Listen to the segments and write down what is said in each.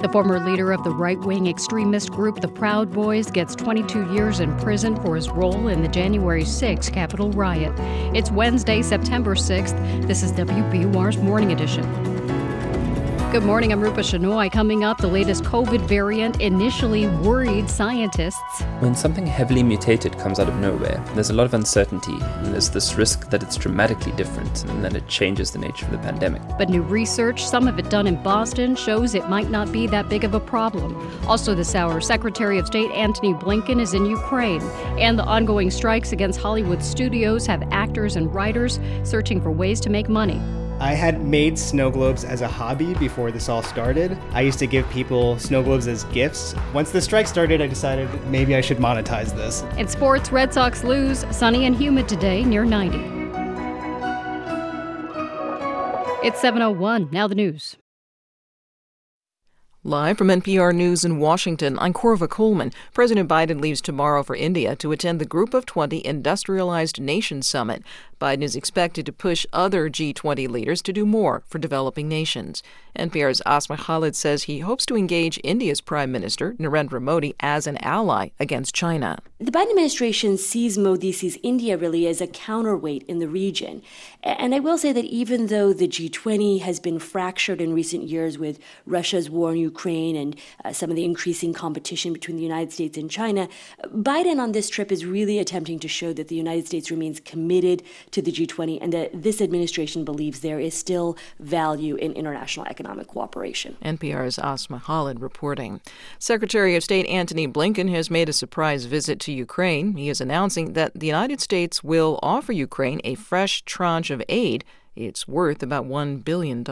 The former leader of the right wing extremist group, the Proud Boys, gets 22 years in prison for his role in the January 6 Capitol riot. It's Wednesday, September 6th. This is WBUR's Morning Edition. Good morning. I'm Rupa Shenoy. Coming up, the latest COVID variant initially worried scientists. When something heavily mutated comes out of nowhere, there's a lot of uncertainty, and there's this risk that it's dramatically different and that it changes the nature of the pandemic. But new research, some of it done in Boston, shows it might not be that big of a problem. Also, this hour, Secretary of State Antony Blinken is in Ukraine, and the ongoing strikes against Hollywood studios have actors and writers searching for ways to make money. I had made snow globes as a hobby before this all started. I used to give people snow globes as gifts. Once the strike started, I decided maybe I should monetize this. In sports, Red Sox lose. Sunny and humid today, near 90. It's 7:01. Now the news. Live from NPR News in Washington, I'm Korva Coleman. President Biden leaves tomorrow for India to attend the Group of 20 Industrialized Nations Summit. Biden is expected to push other G20 leaders to do more for developing nations. NPR's Asma Khalid says he hopes to engage India's Prime Minister, Narendra Modi, as an ally against China. The Biden administration sees Modi, sees India really as a counterweight in the region. And I will say that even though the G20 has been fractured in recent years with Russia's war in Ukraine and uh, some of the increasing competition between the United States and China, Biden on this trip is really attempting to show that the United States remains committed to the G20 and that this administration believes there is still value in international economic cooperation. NPR's Asma Khalid reporting. Secretary of State Antony Blinken has made a surprise visit to Ukraine. He is announcing that the United States will offer Ukraine a fresh tranche of aid. It's worth about $1 billion.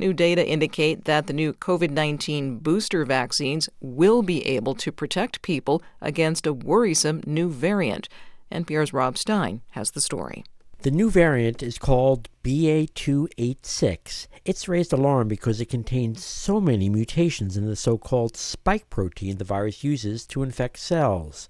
New data indicate that the new COVID 19 booster vaccines will be able to protect people against a worrisome new variant. NPR's Rob Stein has the story. The new variant is called BA286. It's raised alarm because it contains so many mutations in the so called spike protein the virus uses to infect cells.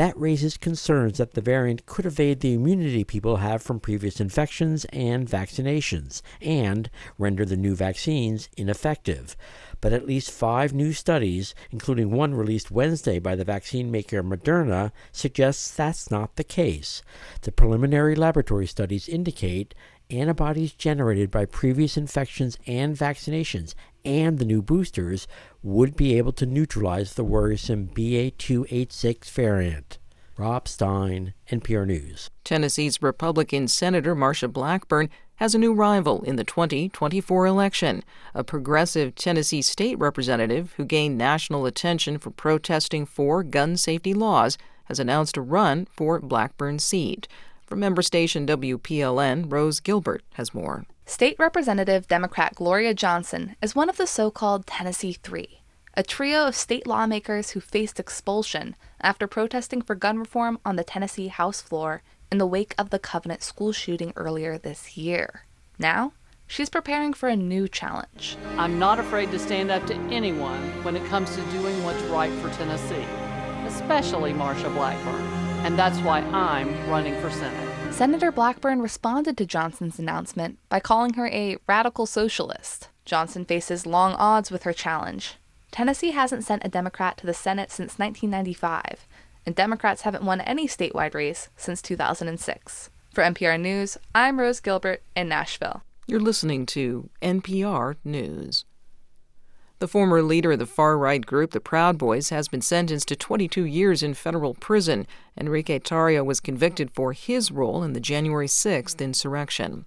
That raises concerns that the variant could evade the immunity people have from previous infections and vaccinations, and render the new vaccines ineffective but at least five new studies, including one released Wednesday by the vaccine maker Moderna, suggests that's not the case. The preliminary laboratory studies indicate antibodies generated by previous infections and vaccinations and the new boosters would be able to neutralize the worrisome BA286 variant. Rob Stein, NPR News. Tennessee's Republican Senator Marsha Blackburn has a new rival in the 2024 election. A progressive Tennessee state representative who gained national attention for protesting for gun safety laws has announced a run for Blackburn's seat. From member station WPLN, Rose Gilbert has more. State Representative Democrat Gloria Johnson is one of the so called Tennessee Three a trio of state lawmakers who faced expulsion after protesting for gun reform on the Tennessee House floor in the wake of the Covenant school shooting earlier this year. Now, she's preparing for a new challenge. I'm not afraid to stand up to anyone when it comes to doing what's right for Tennessee, especially Marsha Blackburn, and that's why I'm running for Senate. Senator Blackburn responded to Johnson's announcement by calling her a radical socialist. Johnson faces long odds with her challenge, Tennessee hasn't sent a Democrat to the Senate since 1995, and Democrats haven't won any statewide race since 2006. For NPR News, I'm Rose Gilbert in Nashville. You're listening to NPR News. The former leader of the far right group, the Proud Boys, has been sentenced to 22 years in federal prison. Enrique Tarrio was convicted for his role in the January 6th insurrection.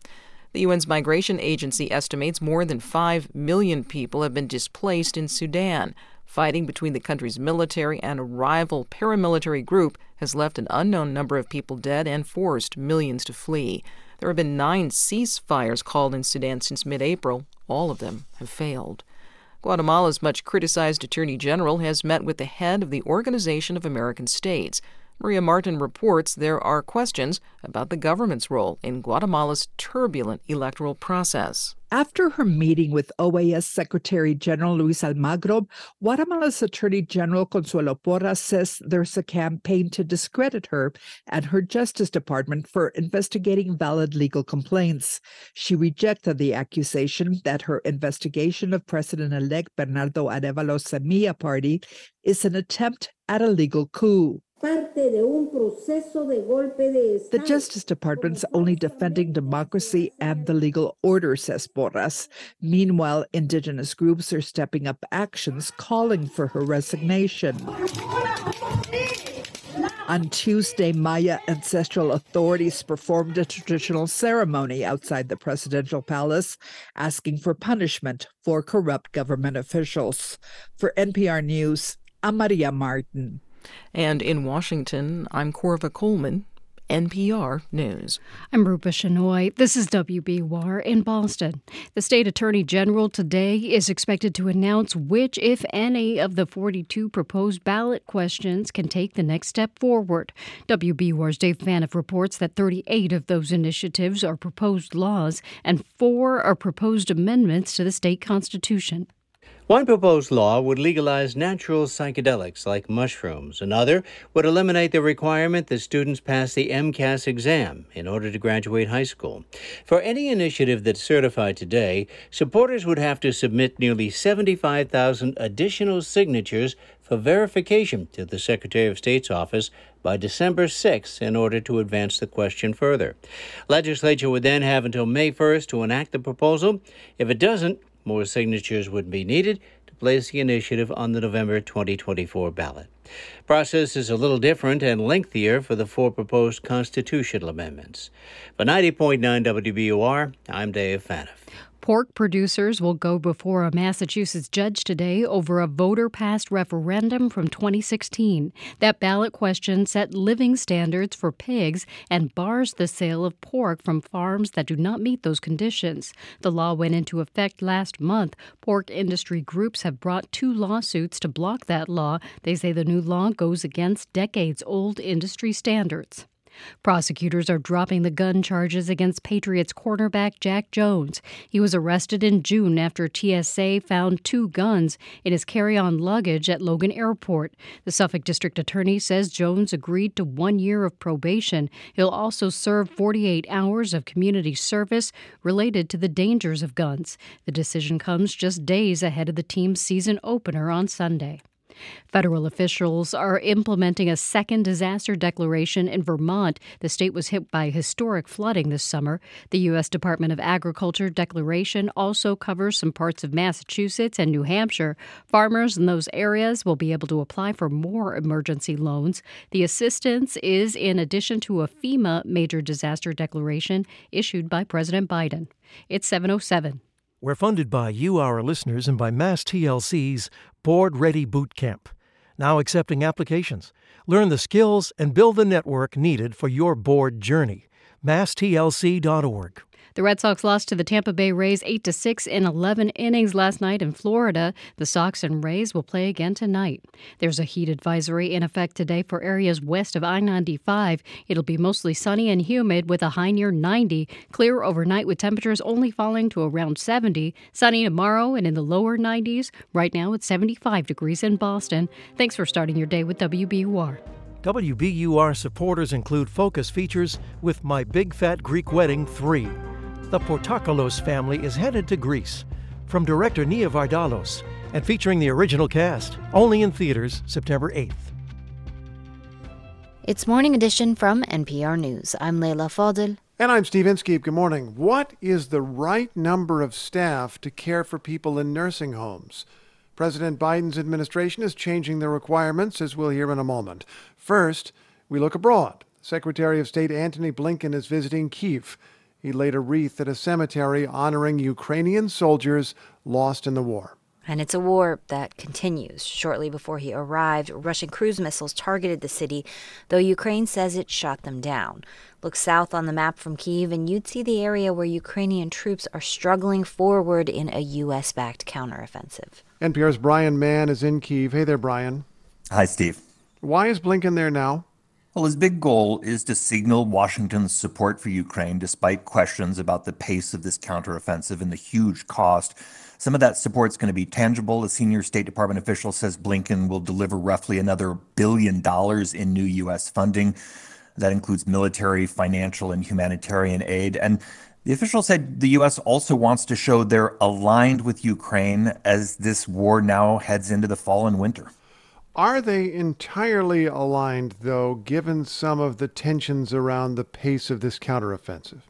The UN's migration agency estimates more than 5 million people have been displaced in Sudan. Fighting between the country's military and a rival paramilitary group has left an unknown number of people dead and forced millions to flee. There have been nine ceasefires called in Sudan since mid April. All of them have failed. Guatemala's much criticized Attorney General has met with the head of the Organization of American States. Maria Martin reports there are questions about the government's role in Guatemala's turbulent electoral process. After her meeting with OAS Secretary General Luis Almagro, Guatemala's Attorney General Consuelo Porras says there's a campaign to discredit her and her Justice Department for investigating valid legal complaints. She rejected the accusation that her investigation of President elect Bernardo Arevalo's Semilla Party is an attempt at a legal coup. The Justice Department's only defending democracy and the legal order, says Porras. Meanwhile, indigenous groups are stepping up actions calling for her resignation. On Tuesday, Maya ancestral authorities performed a traditional ceremony outside the presidential palace, asking for punishment for corrupt government officials. For NPR News, I'm Maria Martin. And in Washington, I'm Korva Coleman, NPR News. I'm Rupa Shenoy. This is WBUR in Boston. The state attorney general today is expected to announce which, if any, of the 42 proposed ballot questions can take the next step forward. WBUR's Dave Phaneuf reports that 38 of those initiatives are proposed laws and four are proposed amendments to the state constitution. One proposed law would legalize natural psychedelics like mushrooms. Another would eliminate the requirement that students pass the MCAS exam in order to graduate high school. For any initiative that's certified today, supporters would have to submit nearly 75,000 additional signatures for verification to the Secretary of State's office by December 6 in order to advance the question further. Legislature would then have until May 1st to enact the proposal. If it doesn't, more signatures would be needed to place the initiative on the November 2024 ballot. Process is a little different and lengthier for the four proposed constitutional amendments. For 90.9 WBUR, I'm Dave Phaneuf. Pork producers will go before a Massachusetts judge today over a voter passed referendum from 2016. That ballot question set living standards for pigs and bars the sale of pork from farms that do not meet those conditions. The law went into effect last month. Pork industry groups have brought two lawsuits to block that law. They say the new law goes against decades old industry standards. Prosecutors are dropping the gun charges against Patriots cornerback Jack Jones. He was arrested in June after TSA found two guns in his carry on luggage at Logan Airport. The Suffolk District Attorney says Jones agreed to one year of probation. He'll also serve 48 hours of community service related to the dangers of guns. The decision comes just days ahead of the team's season opener on Sunday. Federal officials are implementing a second disaster declaration in Vermont. The state was hit by historic flooding this summer. The U.S. Department of Agriculture declaration also covers some parts of Massachusetts and New Hampshire. Farmers in those areas will be able to apply for more emergency loans. The assistance is in addition to a FEMA major disaster declaration issued by President Biden. It's 707. We're funded by you, our listeners, and by Mass TLC's Board Ready Boot Camp. Now accepting applications. Learn the skills and build the network needed for your board journey. MassTLC.org. The Red Sox lost to the Tampa Bay Rays 8 to 6 in 11 innings last night in Florida. The Sox and Rays will play again tonight. There's a heat advisory in effect today for areas west of I-95. It'll be mostly sunny and humid with a high near 90. Clear overnight with temperatures only falling to around 70. Sunny tomorrow and in the lower 90s. Right now it's 75 degrees in Boston. Thanks for starting your day with WBUR. WBUR supporters include focus features with My Big Fat Greek Wedding 3 the Portokalos family is headed to Greece from director Nia Vardalos and featuring the original cast, only in theaters September 8th. It's Morning Edition from NPR News. I'm Leila Fadel. And I'm Steve Inskeep. Good morning. What is the right number of staff to care for people in nursing homes? President Biden's administration is changing the requirements, as we'll hear in a moment. First, we look abroad. Secretary of State Antony Blinken is visiting Kiev. He laid a wreath at a cemetery honoring Ukrainian soldiers lost in the war. And it's a war that continues. Shortly before he arrived, Russian cruise missiles targeted the city, though Ukraine says it shot them down. Look south on the map from Kiev, and you'd see the area where Ukrainian troops are struggling forward in a U.S. backed counteroffensive. NPR's Brian Mann is in Kiev. Hey there, Brian. Hi, Steve. Why is Blinken there now? Well, his big goal is to signal Washington's support for Ukraine despite questions about the pace of this counteroffensive and the huge cost. Some of that support is going to be tangible. A senior State Department official says Blinken will deliver roughly another billion dollars in new U.S. funding. That includes military, financial, and humanitarian aid. And the official said the U.S. also wants to show they're aligned with Ukraine as this war now heads into the fall and winter. Are they entirely aligned, though, given some of the tensions around the pace of this counteroffensive?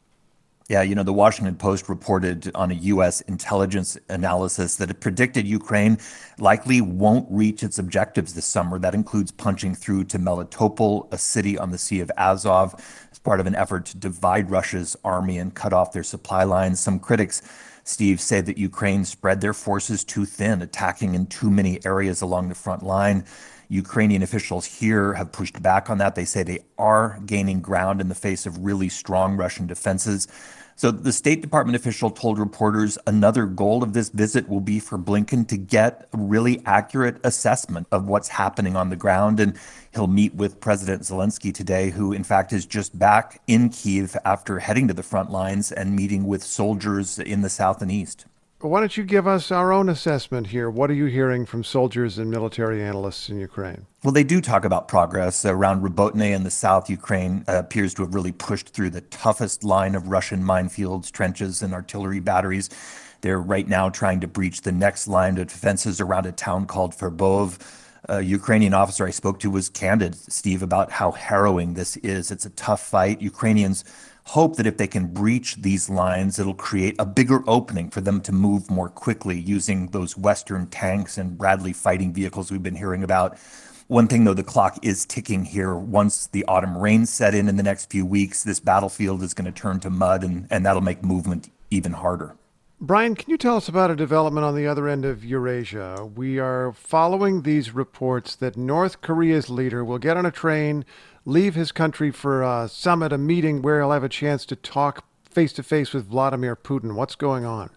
Yeah, you know, the Washington Post reported on a U.S. intelligence analysis that it predicted Ukraine likely won't reach its objectives this summer. That includes punching through to Melitopol, a city on the Sea of Azov, as part of an effort to divide Russia's army and cut off their supply lines. Some critics Steve said that Ukraine spread their forces too thin, attacking in too many areas along the front line. Ukrainian officials here have pushed back on that. They say they are gaining ground in the face of really strong Russian defenses. So the State Department official told reporters another goal of this visit will be for Blinken to get a really accurate assessment of what's happening on the ground. And he'll meet with President Zelensky today, who, in fact, is just back in Kiev after heading to the front lines and meeting with soldiers in the south and east. Why don't you give us our own assessment here? What are you hearing from soldiers and military analysts in Ukraine? Well, they do talk about progress. Around Robotyne in the south, Ukraine uh, appears to have really pushed through the toughest line of Russian minefields, trenches, and artillery batteries. They're right now trying to breach the next line of defenses around a town called Verbov. A Ukrainian officer I spoke to was candid, Steve, about how harrowing this is. It's a tough fight. Ukrainians hope that if they can breach these lines, it'll create a bigger opening for them to move more quickly using those Western tanks and Bradley fighting vehicles we've been hearing about. One thing, though, the clock is ticking here. Once the autumn rains set in in the next few weeks, this battlefield is going to turn to mud, and, and that'll make movement even harder. Brian, can you tell us about a development on the other end of Eurasia? We are following these reports that North Korea's leader will get on a train leave his country for a summit, a meeting where he'll have a chance to talk face to face with Vladimir Putin. What's going on?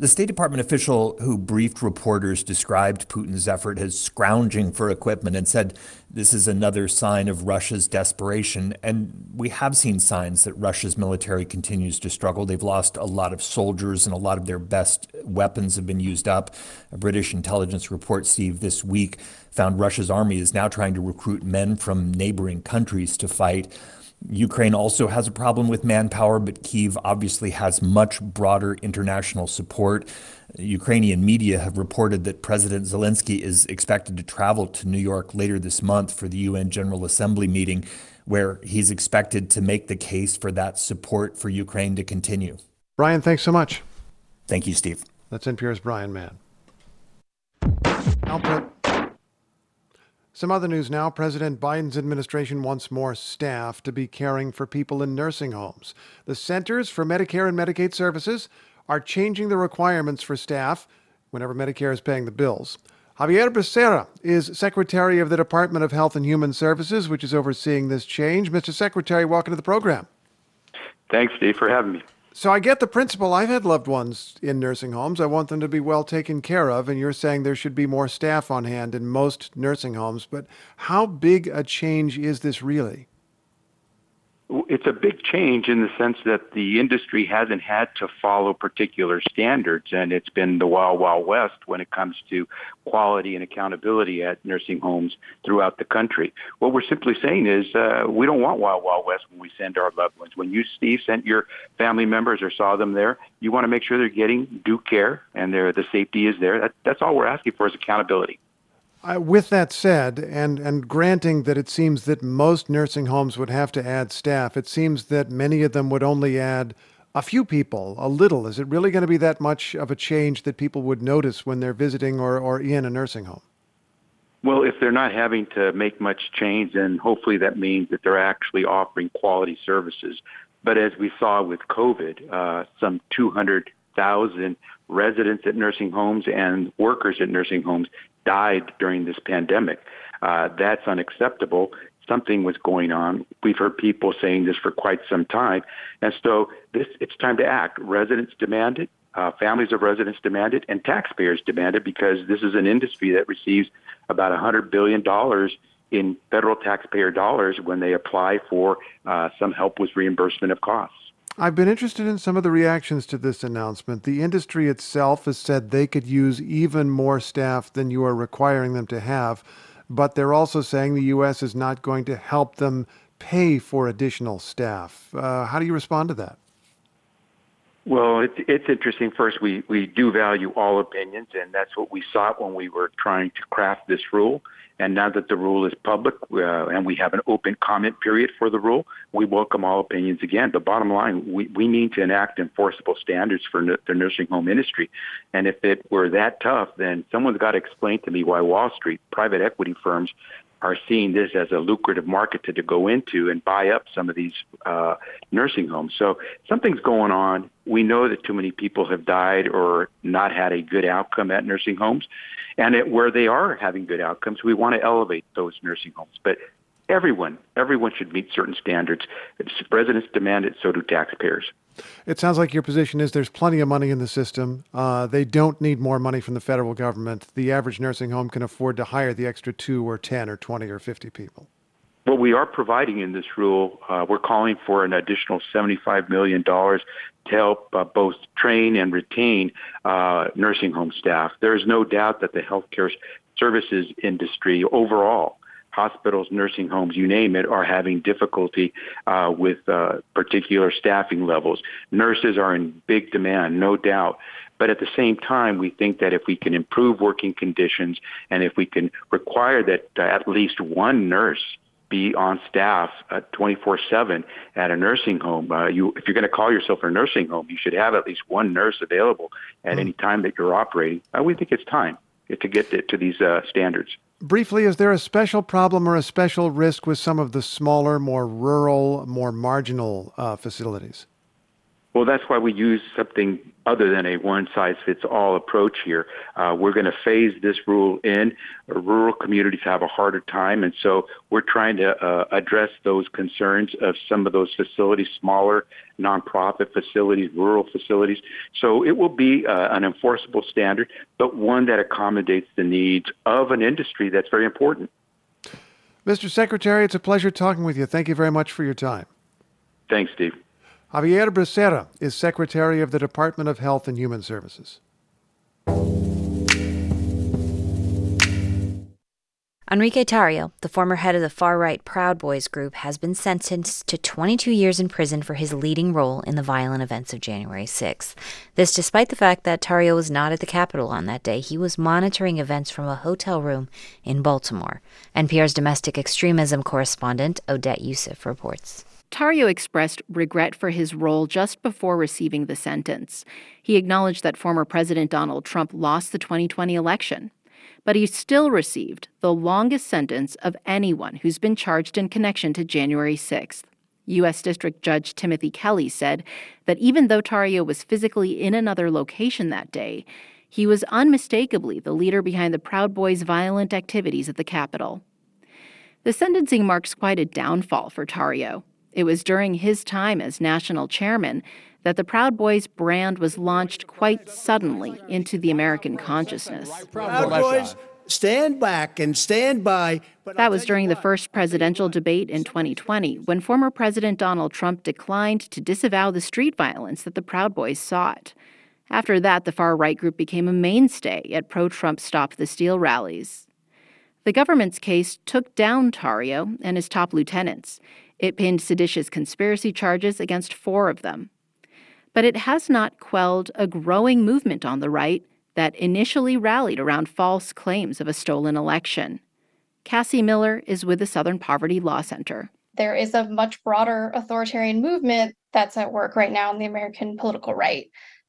The State Department official who briefed reporters described Putin's effort as scrounging for equipment and said this is another sign of Russia's desperation. And we have seen signs that Russia's military continues to struggle. They've lost a lot of soldiers and a lot of their best weapons have been used up. A British intelligence report, Steve, this week found Russia's army is now trying to recruit men from neighboring countries to fight. Ukraine also has a problem with manpower, but Kiev obviously has much broader international support. Ukrainian media have reported that President Zelensky is expected to travel to New York later this month for the UN General Assembly meeting, where he's expected to make the case for that support for Ukraine to continue. Brian, thanks so much. Thank you, Steve. That's NPR's Brian Mann. Output. Some other news now. President Biden's administration wants more staff to be caring for people in nursing homes. The Centers for Medicare and Medicaid Services are changing the requirements for staff whenever Medicare is paying the bills. Xavier Becerra is Secretary of the Department of Health and Human Services, which is overseeing this change. Mr. Secretary, welcome to the program. Thanks, Steve, for having me. So I get the principle. I've had loved ones in nursing homes. I want them to be well taken care of. And you're saying there should be more staff on hand in most nursing homes. But how big a change is this really? It's a big change in the sense that the industry hasn't had to follow particular standards and it's been the wild wild west when it comes to quality and accountability at nursing homes throughout the country. What we're simply saying is uh, we don't want wild wild west when we send our loved ones. When you steve sent your family members or saw them there you want to make sure they're getting due care and the safety is there. That, that's all we're asking for is accountability with that said, and, and granting that it seems that most nursing homes would have to add staff, it seems that many of them would only add a few people, a little. Is it really going to be that much of a change that people would notice when they're visiting or, or in a nursing home? Well, if they're not having to make much change, then hopefully that means that they're actually offering quality services. But as we saw with COVID, uh, some 200,000 residents at nursing homes and workers at nursing homes died during this pandemic. Uh, that's unacceptable. Something was going on. We've heard people saying this for quite some time, and so this it's time to act. Residents demand it. Uh, families of residents demand it, and taxpayers demand it because this is an industry that receives about $100 billion in federal taxpayer dollars when they apply for uh, some help with reimbursement of costs. I've been interested in some of the reactions to this announcement. The industry itself has said they could use even more staff than you are requiring them to have, but they're also saying the U.S. is not going to help them pay for additional staff. Uh, how do you respond to that? Well, it's, it's interesting. First, we, we do value all opinions, and that's what we sought when we were trying to craft this rule. And now that the rule is public uh, and we have an open comment period for the rule, we welcome all opinions again. The bottom line, we, we need to enact enforceable standards for n- the nursing home industry. And if it were that tough, then someone's got to explain to me why Wall Street, private equity firms, are seeing this as a lucrative market to, to go into and buy up some of these uh, nursing homes. So something's going on. We know that too many people have died or not had a good outcome at nursing homes. And it, where they are having good outcomes, we want to elevate those nursing homes. But everyone, everyone should meet certain standards. residents demand it, so do taxpayers. It sounds like your position is there's plenty of money in the system. Uh, they don't need more money from the federal government. The average nursing home can afford to hire the extra two or 10 or 20 or 50 people. What we are providing in this rule, uh, we're calling for an additional $75 million to help uh, both train and retain uh, nursing home staff. There is no doubt that the healthcare services industry overall hospitals, nursing homes, you name it, are having difficulty uh, with uh, particular staffing levels. Nurses are in big demand, no doubt. But at the same time, we think that if we can improve working conditions and if we can require that uh, at least one nurse be on staff uh, 24/7 at a nursing home. Uh, you, if you're going to call yourself a nursing home, you should have at least one nurse available at mm. any time that you're operating. Uh, we think it's time to get to, to these uh, standards. Briefly, is there a special problem or a special risk with some of the smaller, more rural, more marginal uh, facilities? Well, that's why we use something other than a one size fits all approach here. Uh, we're going to phase this rule in. Rural communities have a harder time, and so we're trying to uh, address those concerns of some of those facilities, smaller nonprofit facilities, rural facilities. So it will be uh, an enforceable standard, but one that accommodates the needs of an industry that's very important. Mr. Secretary, it's a pleasure talking with you. Thank you very much for your time. Thanks, Steve. Xavier Becerra is Secretary of the Department of Health and Human Services. Enrique Tarrio, the former head of the far right Proud Boys group, has been sentenced to 22 years in prison for his leading role in the violent events of January 6th. This despite the fact that Tarrio was not at the Capitol on that day. He was monitoring events from a hotel room in Baltimore. NPR's domestic extremism correspondent, Odette Yousef, reports. Tarrio expressed regret for his role just before receiving the sentence. He acknowledged that former President Donald Trump lost the 2020 election, but he still received the longest sentence of anyone who's been charged in connection to January 6th. U.S. District Judge Timothy Kelly said that even though Tarrio was physically in another location that day, he was unmistakably the leader behind the Proud Boys' violent activities at the Capitol. The sentencing marks quite a downfall for Tarrio. It was during his time as national chairman that the Proud Boys brand was launched quite suddenly into the American consciousness. Proud Boys, stand back and stand by. that was during the first presidential debate in 2020 when former President Donald Trump declined to disavow the street violence that the Proud Boys sought. After that, the far right group became a mainstay at pro Trump Stop the Steal rallies. The government's case took down Tarrio and his top lieutenants. It pinned seditious conspiracy charges against four of them. But it has not quelled a growing movement on the right that initially rallied around false claims of a stolen election. Cassie Miller is with the Southern Poverty Law Center. There is a much broader authoritarian movement that's at work right now in the American political right.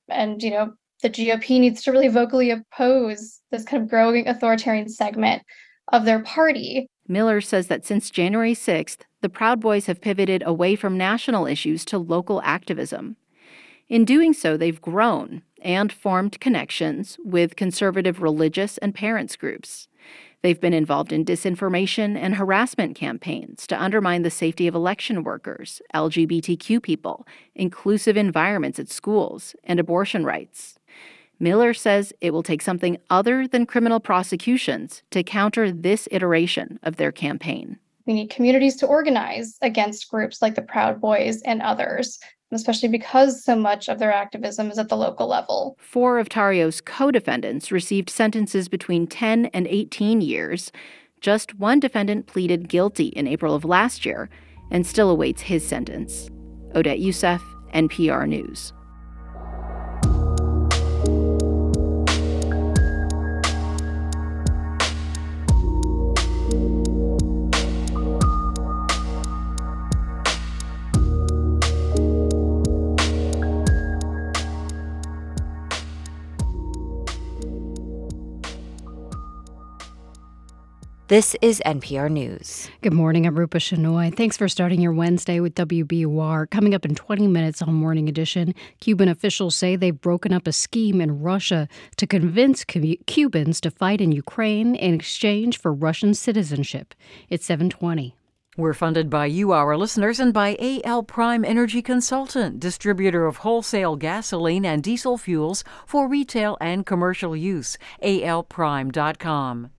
And, you know, the GOP needs to really vocally oppose this kind of growing authoritarian segment of their party. Miller says that since January 6th, the Proud Boys have pivoted away from national issues to local activism. In doing so, they've grown and formed connections with conservative religious and parents groups. They've been involved in disinformation and harassment campaigns to undermine the safety of election workers, LGBTQ people, inclusive environments at schools, and abortion rights. Miller says it will take something other than criminal prosecutions to counter this iteration of their campaign. We need communities to organize against groups like the Proud Boys and others, especially because so much of their activism is at the local level. Four of Tarrio's co defendants received sentences between 10 and 18 years. Just one defendant pleaded guilty in April of last year and still awaits his sentence. Odette Yousef, NPR News. This is NPR News. Good morning. I'm Rupa Shenoy. Thanks for starting your Wednesday with WBUR. Coming up in 20 minutes on Morning Edition, Cuban officials say they've broken up a scheme in Russia to convince Cubans to fight in Ukraine in exchange for Russian citizenship. It's 720. We're funded by you, our listeners, and by AL Prime Energy Consultant, distributor of wholesale gasoline and diesel fuels for retail and commercial use. alprime.com.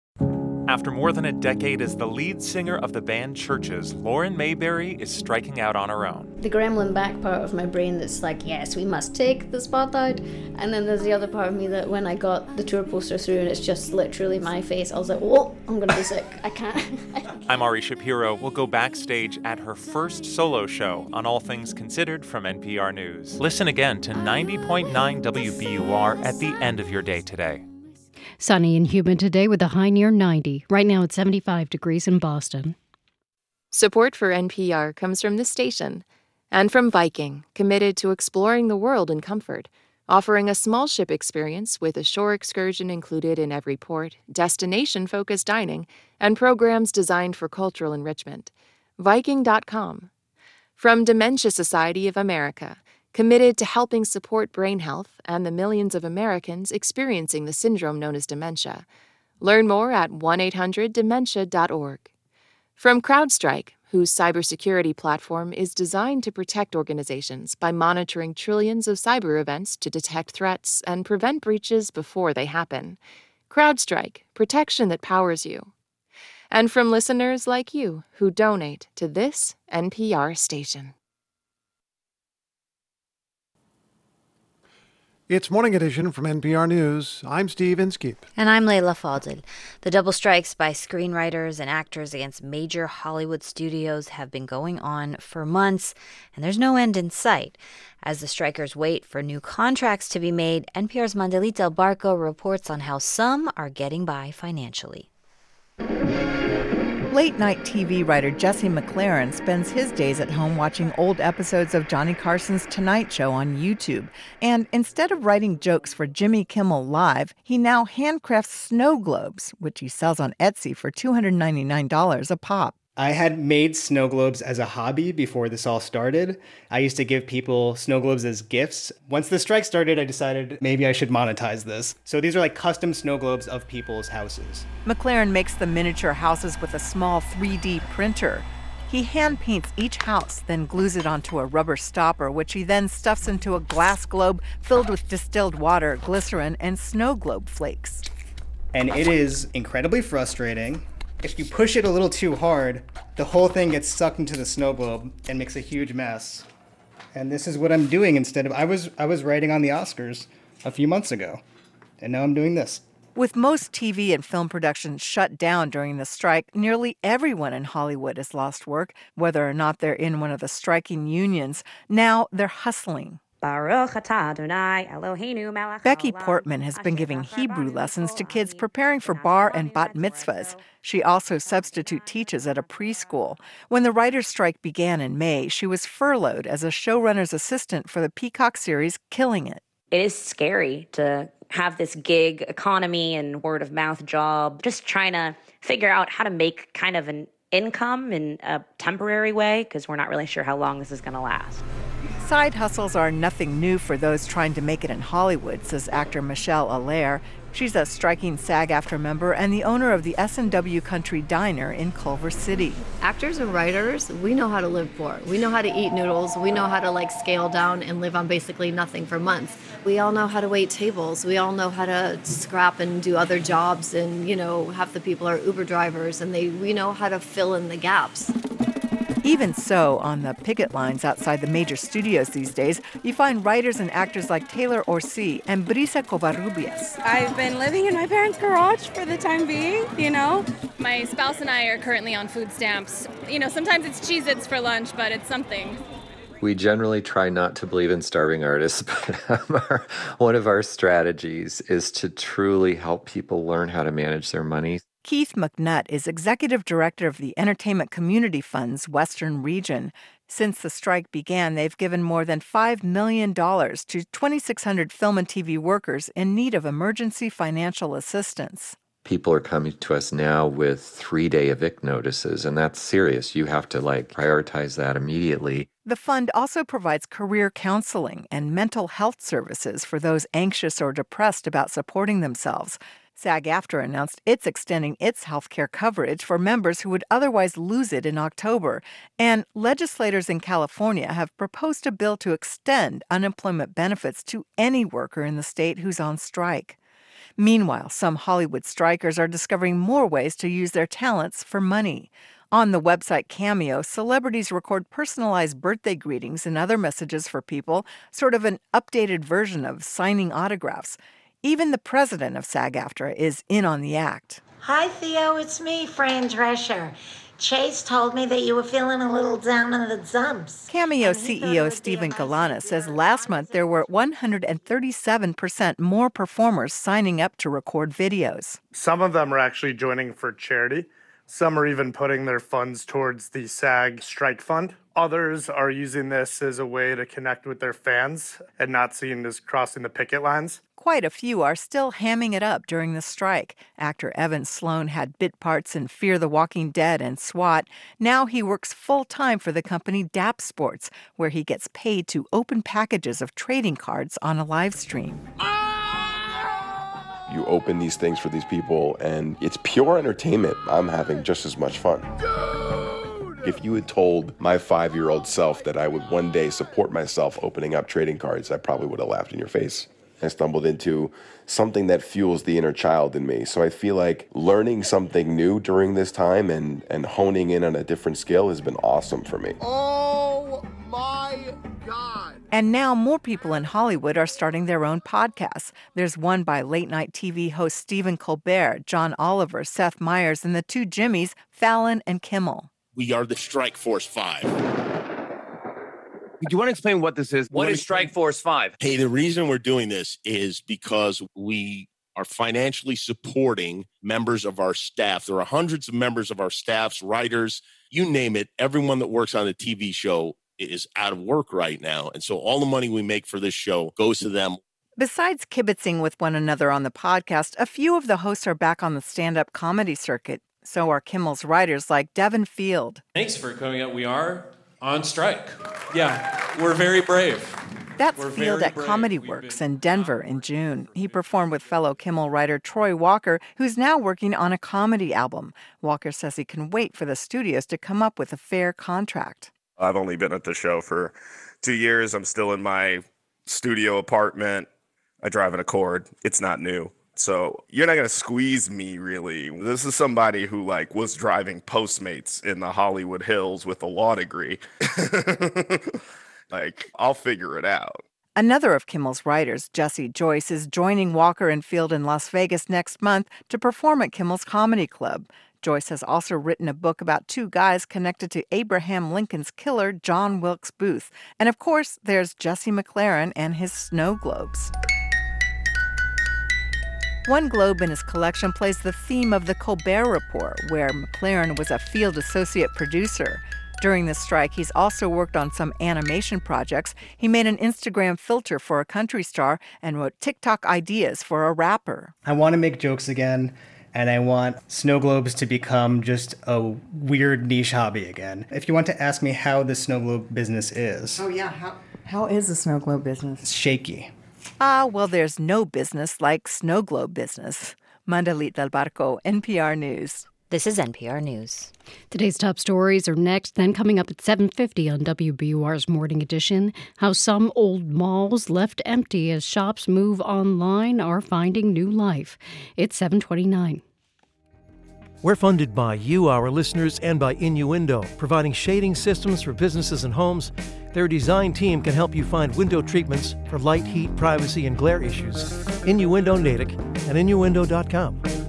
After more than a decade as the lead singer of the band Chvrches, Lauren Mayberry is striking out on her own. The gremlin back part of my brain that's like, yes, we must take the spotlight. And then there's the other part of me that when I got the tour poster through and it's just literally my face, I was like, whoa, I'm going to be sick. I can't. I'm Ari Shapiro. We'll go backstage at her first solo show on All Things Considered from NPR News. Listen again to 90.9 WBUR at the end of your day today. Sunny and humid today with a high near 90. Right now it's 75 degrees in Boston. Support for NPR comes from this station and from Viking, committed to exploring the world in comfort, offering a small ship experience with a shore excursion included in every port, destination focused dining, and programs designed for cultural enrichment. Viking.com. From Dementia Society of America committed to helping support brain health and the millions of Americans experiencing the syndrome known as dementia. Learn more at 1 800 dementia.org. From CrowdStrike, whose cybersecurity platform is designed to protect organizations by monitoring trillions of cyber events to detect threats and prevent breaches before they happen. CrowdStrike, protection that powers you. And from listeners like you who donate to this NPR station. It's Morning Edition from NPR News. I'm Steve Inskeep. And I'm Leila Fadel. The double strikes by screenwriters and actors against major Hollywood studios have been going on for months, and there's no end in sight. As the strikers wait for new contracts to be made, NPR's Mandalit del Barco reports on how some are getting by financially. Late night TV writer Jesse McLaren spends his days at home watching old episodes of Johnny Carson's Tonight Show on YouTube. And instead of writing jokes for Jimmy Kimmel Live, he now handcrafts snow globes, which he sells on Etsy for $299 a pop. I had made snow globes as a hobby before this all started. I used to give people snow globes as gifts. Once the strike started, I decided maybe I should monetize this. So these are like custom snow globes of people's houses. McLaren makes the miniature houses with a small 3D printer. He hand paints each house, then glues it onto a rubber stopper, which he then stuffs into a glass globe filled with distilled water, glycerin, and snow globe flakes. And it is incredibly frustrating if you push it a little too hard, the whole thing gets sucked into the snow globe and makes a huge mess. And this is what I'm doing instead of I was I was writing on the Oscars a few months ago. And now I'm doing this. With most TV and film productions shut down during the strike, nearly everyone in Hollywood has lost work, whether or not they're in one of the striking unions. Now they're hustling. Becky Portman has been giving Hebrew lessons to kids preparing for bar and bat mitzvahs. She also substitute teaches at a preschool. When the writer's strike began in May, she was furloughed as a showrunner's assistant for the Peacock series Killing It. It is scary to have this gig economy and word of mouth job, just trying to figure out how to make kind of an income in a temporary way because we're not really sure how long this is going to last. Side hustles are nothing new for those trying to make it in Hollywood, says actor Michelle Allaire. She's a striking SAG-AFTRA member and the owner of the S&W Country Diner in Culver City. Actors and writers, we know how to live poor. We know how to eat noodles. We know how to like scale down and live on basically nothing for months. We all know how to wait tables. We all know how to scrap and do other jobs and, you know, half the people are Uber drivers and they we know how to fill in the gaps. Even so, on the picket lines outside the major studios these days, you find writers and actors like Taylor Orsi and Brisa Covarrubias. I've been living in my parents' garage for the time being, you know. My spouse and I are currently on food stamps. You know, sometimes it's Cheez Its for lunch, but it's something. We generally try not to believe in starving artists, but um, our, one of our strategies is to truly help people learn how to manage their money. Keith McNutt is executive director of the Entertainment Community Fund's Western Region. Since the strike began, they've given more than $5 million to 2,600 film and TV workers in need of emergency financial assistance. People are coming to us now with three day evict notices, and that's serious. You have to like prioritize that immediately. The fund also provides career counseling and mental health services for those anxious or depressed about supporting themselves. SAG AFTRA announced it's extending its health care coverage for members who would otherwise lose it in October. And legislators in California have proposed a bill to extend unemployment benefits to any worker in the state who's on strike. Meanwhile, some Hollywood strikers are discovering more ways to use their talents for money. On the website Cameo, celebrities record personalized birthday greetings and other messages for people, sort of an updated version of signing autographs. Even the president of SAG AFTRA is in on the act. Hi, Theo. It's me, Fran Drescher. Chase told me that you were feeling a little down in the dumps. Cameo CEO Stephen Galana says last month there were 137% more performers signing up to record videos. Some of them are actually joining for charity. Some are even putting their funds towards the SAG Strike Fund. Others are using this as a way to connect with their fans and not seen as crossing the picket lines. Quite a few are still hamming it up during the strike. Actor Evan Sloan had bit parts in Fear the Walking Dead and SWAT. Now he works full time for the company DAP Sports, where he gets paid to open packages of trading cards on a live stream. You open these things for these people, and it's pure entertainment. I'm having just as much fun. If you had told my five year old self that I would one day support myself opening up trading cards, I probably would have laughed in your face. I stumbled into something that fuels the inner child in me. So I feel like learning something new during this time and, and honing in on a different skill has been awesome for me. Oh my God. And now more people in Hollywood are starting their own podcasts. There's one by late night TV host Stephen Colbert, John Oliver, Seth Meyers, and the two Jimmys, Fallon and Kimmel. We are the Strike Force 5. Do you want to explain what this is? What is Strike Force 5? Hey, the reason we're doing this is because we are financially supporting members of our staff. There are hundreds of members of our staffs, writers, you name it. Everyone that works on a TV show is out of work right now. And so all the money we make for this show goes to them. Besides kibitzing with one another on the podcast, a few of the hosts are back on the stand up comedy circuit. So are Kimmel's writers like Devin Field. Thanks for coming up. We are on strike. Yeah, we're very brave. That's We're Field at brave. Comedy Works in Denver in June. He performed with fellow Kimmel writer Troy Walker, who's now working on a comedy album. Walker says he can wait for the studios to come up with a fair contract. I've only been at the show for two years. I'm still in my studio apartment. I drive an Accord. It's not new. So you're not gonna squeeze me really. This is somebody who like was driving Postmates in the Hollywood Hills with a law degree. like I'll figure it out. Another of Kimmel's writers, Jesse Joyce, is joining Walker and Field in Las Vegas next month to perform at Kimmel's Comedy Club. Joyce has also written a book about two guys connected to Abraham Lincoln's killer, John Wilkes Booth. And of course, there's Jesse McLaren and his snow globes. One globe in his collection plays the theme of the Colbert Report, where McLaren was a field associate producer. During the strike, he's also worked on some animation projects. He made an Instagram filter for a country star and wrote TikTok ideas for a rapper. I want to make jokes again, and I want snow globes to become just a weird niche hobby again. If you want to ask me how the snow globe business is, Oh yeah, how how is the snow globe business? it's shaky. Ah, well, there's no business like snow globe business. Mandalit del Barco, NPR News. This is NPR News. Today's top stories are next, then coming up at 7:50 on WBUR's Morning Edition. How some old malls left empty as shops move online are finding new life. It's 7:29. We're funded by you, our listeners, and by Innuendo, providing shading systems for businesses and homes. Their design team can help you find window treatments for light, heat, privacy, and glare issues. Innuendo Natick at innuendo.com.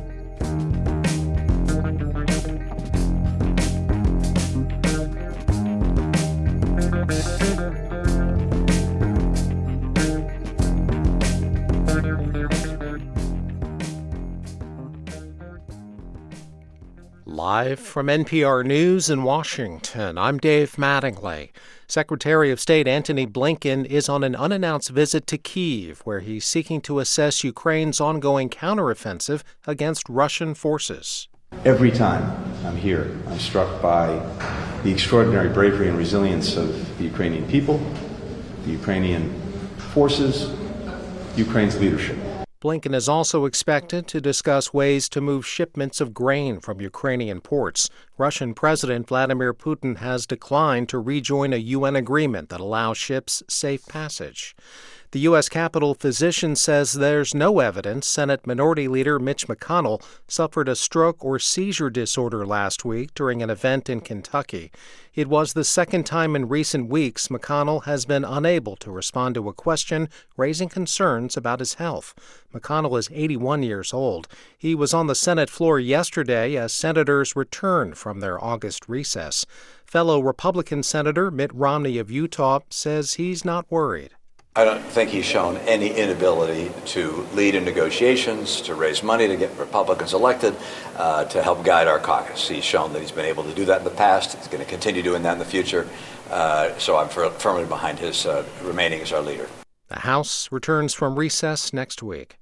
Live from NPR News in Washington, I'm Dave Mattingly. Secretary of State Antony Blinken is on an unannounced visit to Kiev, where he's seeking to assess Ukraine's ongoing counteroffensive against Russian forces. Every time I'm here, I'm struck by the extraordinary bravery and resilience of the Ukrainian people, the Ukrainian forces, Ukraine's leadership. Blinken is also expected to discuss ways to move shipments of grain from Ukrainian ports. Russian President Vladimir Putin has declined to rejoin a UN agreement that allows ships safe passage. The U.S. Capitol physician says there's no evidence Senate Minority Leader Mitch McConnell suffered a stroke or seizure disorder last week during an event in Kentucky. It was the second time in recent weeks McConnell has been unable to respond to a question raising concerns about his health. McConnell is 81 years old. He was on the Senate floor yesterday as senators returned from their August recess. Fellow Republican Senator Mitt Romney of Utah says he's not worried. I don't think he's shown any inability to lead in negotiations, to raise money to get Republicans elected, uh, to help guide our caucus. He's shown that he's been able to do that in the past. He's going to continue doing that in the future. Uh, so I'm firmly behind his uh, remaining as our leader. The House returns from recess next week.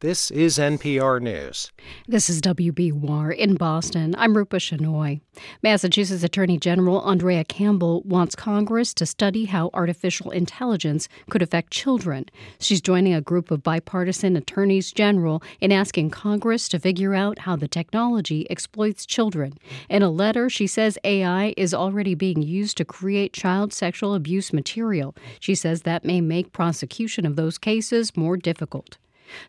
This is NPR News. This is WBUR in Boston. I'm Rupa Shenoy. Massachusetts Attorney General Andrea Campbell wants Congress to study how artificial intelligence could affect children. She's joining a group of bipartisan attorneys general in asking Congress to figure out how the technology exploits children. In a letter, she says AI is already being used to create child sexual abuse material. She says that may make prosecution of those cases more difficult.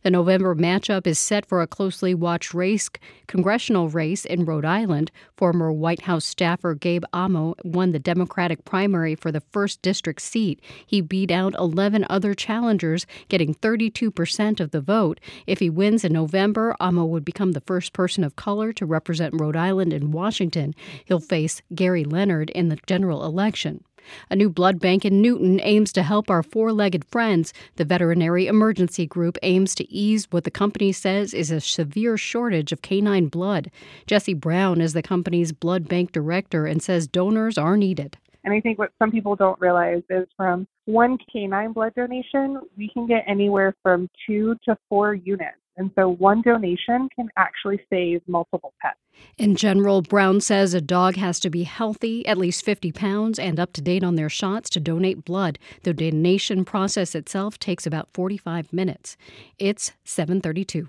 The November matchup is set for a closely watched race, congressional race in Rhode Island. Former White House staffer Gabe Amo won the Democratic primary for the 1st District seat. He beat out 11 other challengers, getting 32% of the vote. If he wins in November, Amo would become the first person of color to represent Rhode Island in Washington. He'll face Gary Leonard in the general election. A new blood bank in Newton aims to help our four legged friends. The Veterinary Emergency Group aims to ease what the company says is a severe shortage of canine blood. Jesse Brown is the company's blood bank director and says donors are needed. And I think what some people don't realize is from one canine blood donation, we can get anywhere from two to four units. And so one donation can actually save multiple pets. In general, Brown says a dog has to be healthy, at least 50 pounds, and up to date on their shots to donate blood. The donation process itself takes about 45 minutes. It's 732.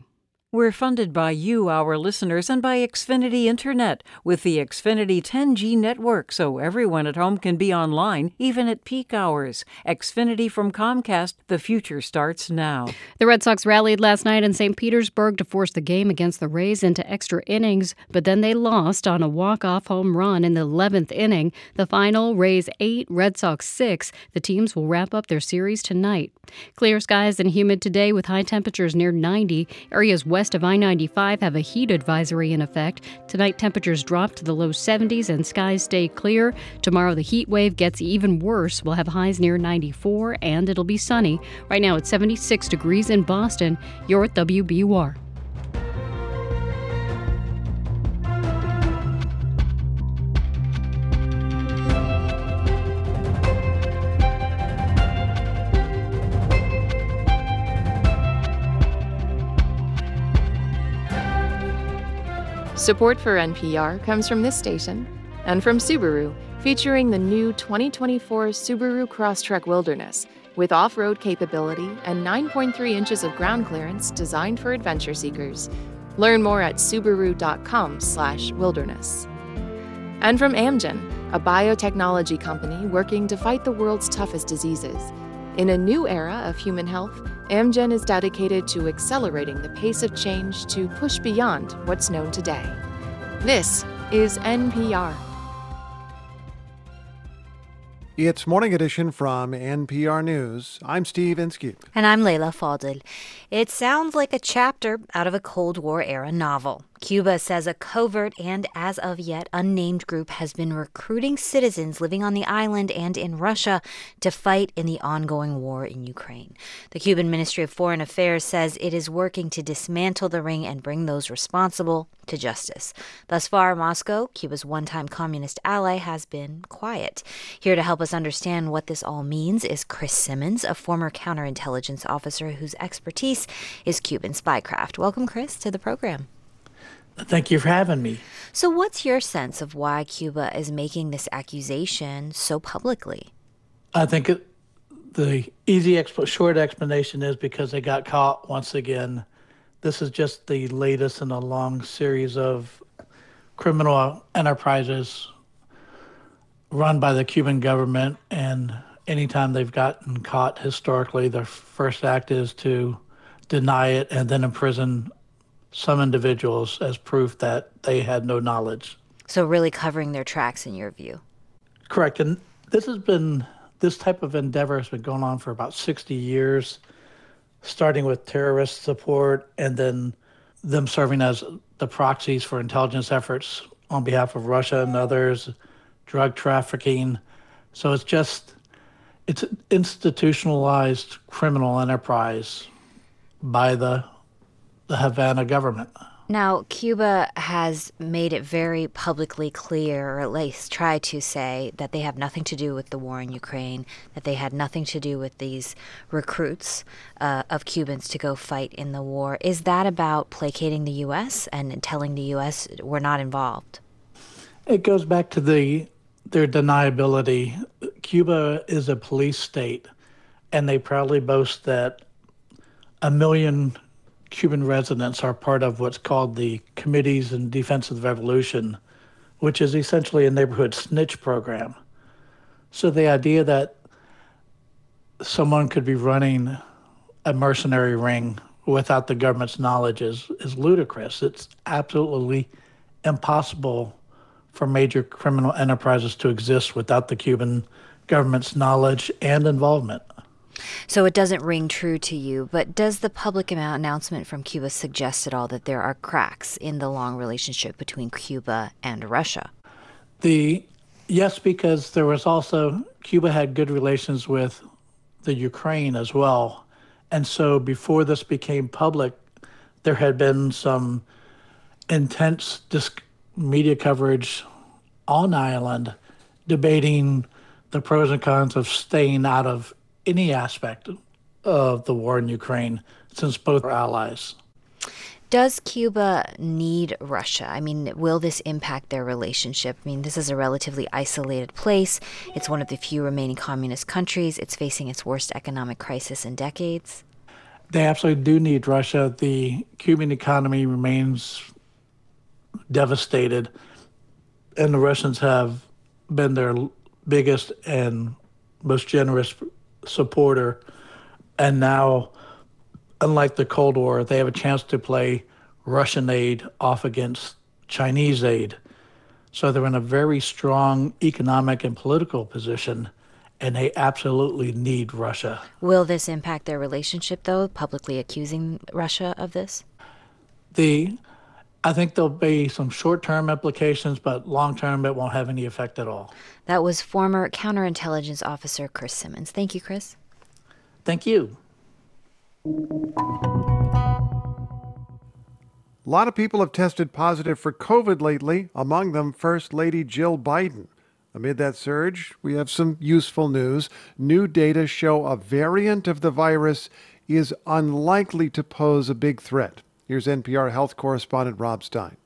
We're funded by you, our listeners, and by Xfinity Internet with the Xfinity 10G network so everyone at home can be online, even at peak hours. Xfinity from Comcast, the future starts now. The Red Sox rallied last night in St. Petersburg to force the game against the Rays into extra innings, but then they lost on a walk-off home run in the 11th inning. The final, Rays 8, Red Sox 6. The teams will wrap up their series tonight. Clear skies and humid today with high temperatures near 90. Areas west of I 95 have a heat advisory in effect. Tonight, temperatures drop to the low 70s and skies stay clear. Tomorrow, the heat wave gets even worse. We'll have highs near 94 and it'll be sunny. Right now, it's 76 degrees in Boston. You're at WBUR. Support for NPR comes from this station and from Subaru, featuring the new 2024 Subaru Crosstrek Wilderness with off road capability and 9.3 inches of ground clearance designed for adventure seekers. Learn more at Subaru.com/slash wilderness. And from Amgen, a biotechnology company working to fight the world's toughest diseases. In a new era of human health, Amgen is dedicated to accelerating the pace of change to push beyond what's known today. This is NPR. It's Morning Edition from NPR News. I'm Steve Inskeep. And I'm Leila Fadel. It sounds like a chapter out of a Cold War era novel. Cuba says a covert and as of yet unnamed group has been recruiting citizens living on the island and in Russia to fight in the ongoing war in Ukraine. The Cuban Ministry of Foreign Affairs says it is working to dismantle the ring and bring those responsible to justice. Thus far, Moscow, Cuba's one time communist ally, has been quiet. Here to help us understand what this all means is Chris Simmons, a former counterintelligence officer whose expertise is Cuban spycraft. Welcome, Chris, to the program. Thank you for having me. So, what's your sense of why Cuba is making this accusation so publicly? I think it, the easy, short explanation is because they got caught once again. This is just the latest in a long series of criminal enterprises run by the Cuban government. And anytime they've gotten caught historically, their first act is to deny it and then imprison some individuals as proof that they had no knowledge. So, really covering their tracks, in your view? Correct. And this has been, this type of endeavor has been going on for about 60 years, starting with terrorist support and then them serving as the proxies for intelligence efforts on behalf of Russia and others, drug trafficking. So, it's just, it's an institutionalized criminal enterprise by the the Havana government. Now, Cuba has made it very publicly clear, or at least tried to say, that they have nothing to do with the war in Ukraine, that they had nothing to do with these recruits uh, of Cubans to go fight in the war. Is that about placating the U.S. and telling the U.S. we're not involved? It goes back to the their deniability. Cuba is a police state, and they proudly boast that a million Cuban residents are part of what's called the Committees in Defense of the Revolution, which is essentially a neighborhood snitch program. So the idea that someone could be running a mercenary ring without the government's knowledge is, is ludicrous. It's absolutely impossible for major criminal enterprises to exist without the Cuban government's knowledge and involvement. So it doesn't ring true to you, but does the public announcement from Cuba suggest at all that there are cracks in the long relationship between Cuba and Russia? The yes, because there was also Cuba had good relations with the Ukraine as well, and so before this became public, there had been some intense disc- media coverage on island debating the pros and cons of staying out of any aspect of the war in Ukraine since both are allies. Does Cuba need Russia? I mean, will this impact their relationship? I mean, this is a relatively isolated place. It's one of the few remaining communist countries. It's facing its worst economic crisis in decades. They absolutely do need Russia. The Cuban economy remains devastated, and the Russians have been their biggest and most generous supporter. And now, unlike the Cold War, they have a chance to play Russian aid off against Chinese aid. So they're in a very strong economic and political position, and they absolutely need Russia. Will this impact their relationship, though, publicly accusing Russia of this? The I think there'll be some short term implications, but long term, it won't have any effect at all. That was former counterintelligence officer Chris Simmons. Thank you, Chris. Thank you. A lot of people have tested positive for COVID lately, among them First Lady Jill Biden. Amid that surge, we have some useful news. New data show a variant of the virus is unlikely to pose a big threat. Here's NPR health correspondent Rob Stein.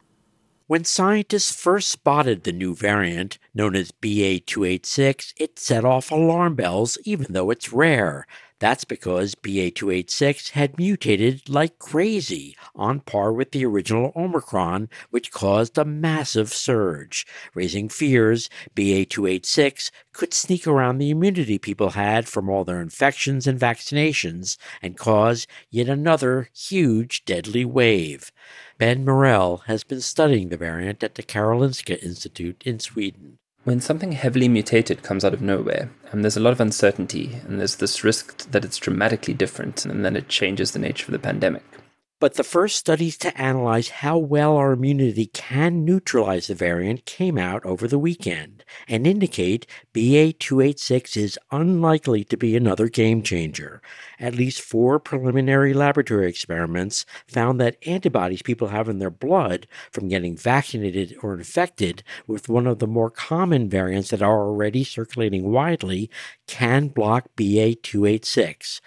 When scientists first spotted the new variant, known as BA286, it set off alarm bells even though it's rare. That's because BA286 had mutated like crazy, on par with the original Omicron, which caused a massive surge. Raising fears, BA286 could sneak around the immunity people had from all their infections and vaccinations and cause yet another huge deadly wave. Ben Murrell has been studying the variant at the Karolinska Institute in Sweden. When something heavily mutated comes out of nowhere, and there's a lot of uncertainty, and there's this risk that it's dramatically different, and then it changes the nature of the pandemic. But the first studies to analyze how well our immunity can neutralize the variant came out over the weekend and indicate BA286 is unlikely to be another game changer. At least four preliminary laboratory experiments found that antibodies people have in their blood from getting vaccinated or infected with one of the more common variants that are already circulating widely can block BA286.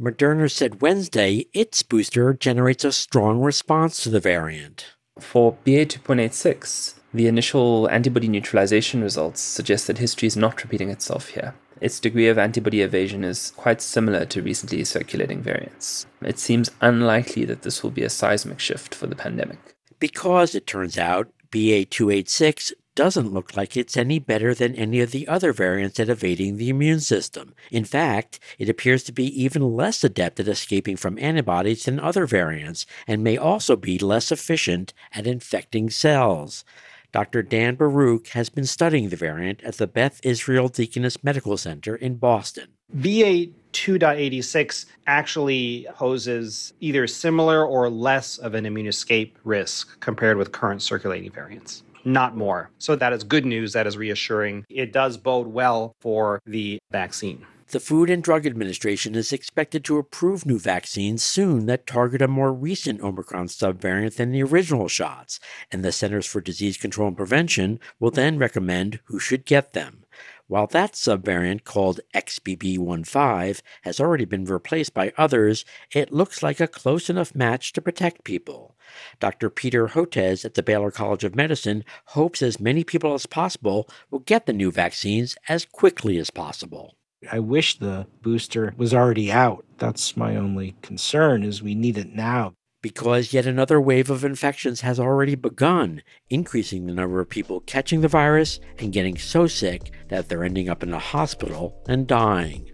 Moderna said Wednesday its booster generates a strong response to the variant. For BA2.86, the initial antibody neutralization results suggest that history is not repeating itself here. Its degree of antibody evasion is quite similar to recently circulating variants. It seems unlikely that this will be a seismic shift for the pandemic. Because it turns out BA286 doesn't look like it's any better than any of the other variants at evading the immune system. In fact, it appears to be even less adept at escaping from antibodies than other variants, and may also be less efficient at infecting cells. Dr. Dan Barouch has been studying the variant at the Beth Israel Deaconess Medical Center in Boston. BA 2.86 actually poses either similar or less of an immune escape risk compared with current circulating variants not more. So that is good news. That is reassuring. It does bode well for the vaccine. The Food and Drug Administration is expected to approve new vaccines soon that target a more recent Omicron subvariant than the original shots, and the Centers for Disease Control and Prevention will then recommend who should get them. While that subvariant, called XBB15, has already been replaced by others, it looks like a close enough match to protect people. Dr. Peter Hotez at the Baylor College of Medicine hopes as many people as possible will get the new vaccines as quickly as possible. I wish the booster was already out. That's my only concern is we need it now because yet another wave of infections has already begun, increasing the number of people catching the virus and getting so sick that they're ending up in a hospital and dying.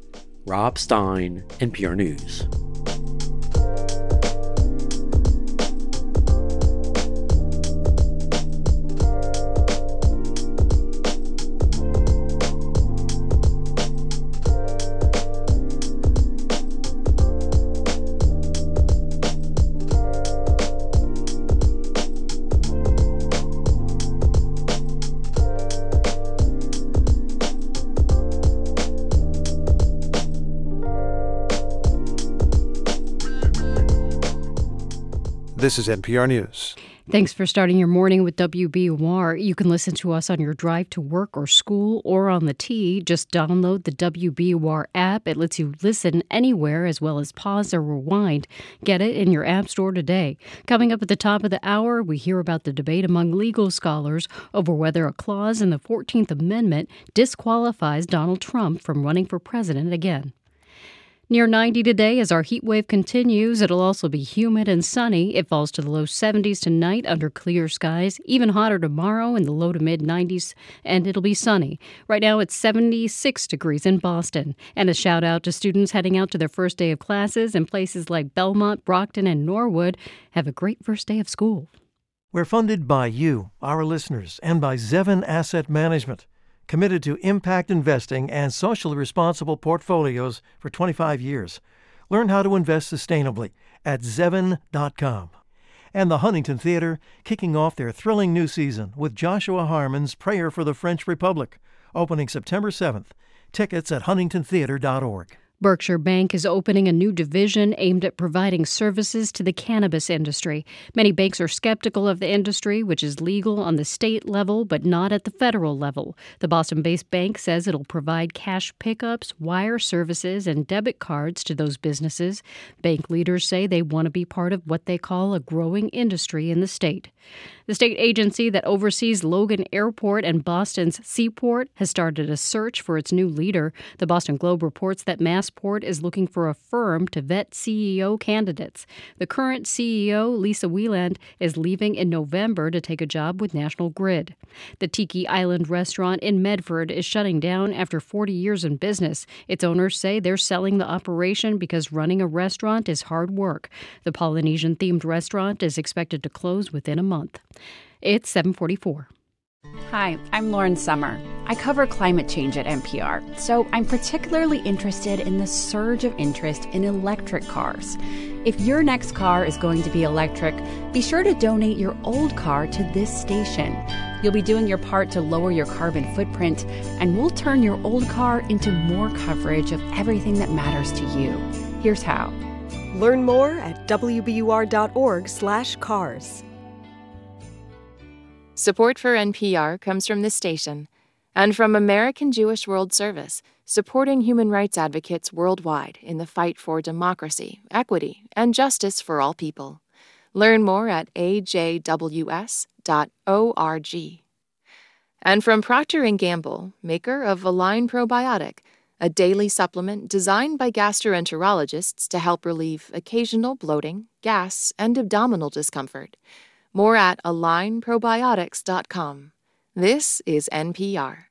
Rob Stein, NPR News. This is NPR News. Thanks for starting your morning with WBUR. You can listen to us on your drive to work or school or on the T. Just download the WBUR app. It lets you listen anywhere as well as pause or rewind. Get it in your app store today. Coming up at the top of the hour, we hear about the debate among legal scholars over whether a clause in the 14th Amendment disqualifies Donald Trump from running for president again. Near 90 today as our heat wave continues. It'll also be humid and sunny. It falls to the low 70s tonight under clear skies. Even hotter tomorrow in the low to mid 90s, and it'll be sunny. Right now it's 76 degrees in Boston. And a shout out to students heading out to their first day of classes in places like Belmont, Brockton, and Norwood. Have a great first day of school. We're funded by you, our listeners, and by Zevin Asset Management committed to impact investing and socially responsible portfolios for 25 years. Learn how to invest sustainably at Zevin.com. And the Huntington Theater kicking off their thrilling new season with Joshua Harmon's Prayer for the French Republic, opening September 7th. Tickets at huntingtontheater.org. Berkshire Bank is opening a new division aimed at providing services to the cannabis industry. Many banks are skeptical of the industry, which is legal on the state level but not at the federal level. The Boston based bank says it'll provide cash pickups, wire services, and debit cards to those businesses. Bank leaders say they want to be part of what they call a growing industry in the state. The state agency that oversees Logan Airport and Boston's Seaport has started a search for its new leader. The Boston Globe reports that Massport is looking for a firm to vet CEO candidates. The current CEO, Lisa Wieland, is leaving in November to take a job with National Grid. The Tiki Island restaurant in Medford is shutting down after 40 years in business. Its owners say they're selling the operation because running a restaurant is hard work. The Polynesian themed restaurant is expected to close within a month. It's 744. Hi, I'm Lauren Summer. I cover climate change at NPR, so I'm particularly interested in the surge of interest in electric cars. If your next car is going to be electric, be sure to donate your old car to this station. You'll be doing your part to lower your carbon footprint, and we'll turn your old car into more coverage of everything that matters to you. Here's how. Learn more at wbur.org/cars. Support for NPR comes from this station and from American Jewish World Service, supporting human rights advocates worldwide in the fight for democracy, equity, and justice for all people. Learn more at ajws.org. And from Procter & Gamble, maker of Align Probiotic, a daily supplement designed by gastroenterologists to help relieve occasional bloating, gas, and abdominal discomfort. More at alignprobiotics.com. This is NPR.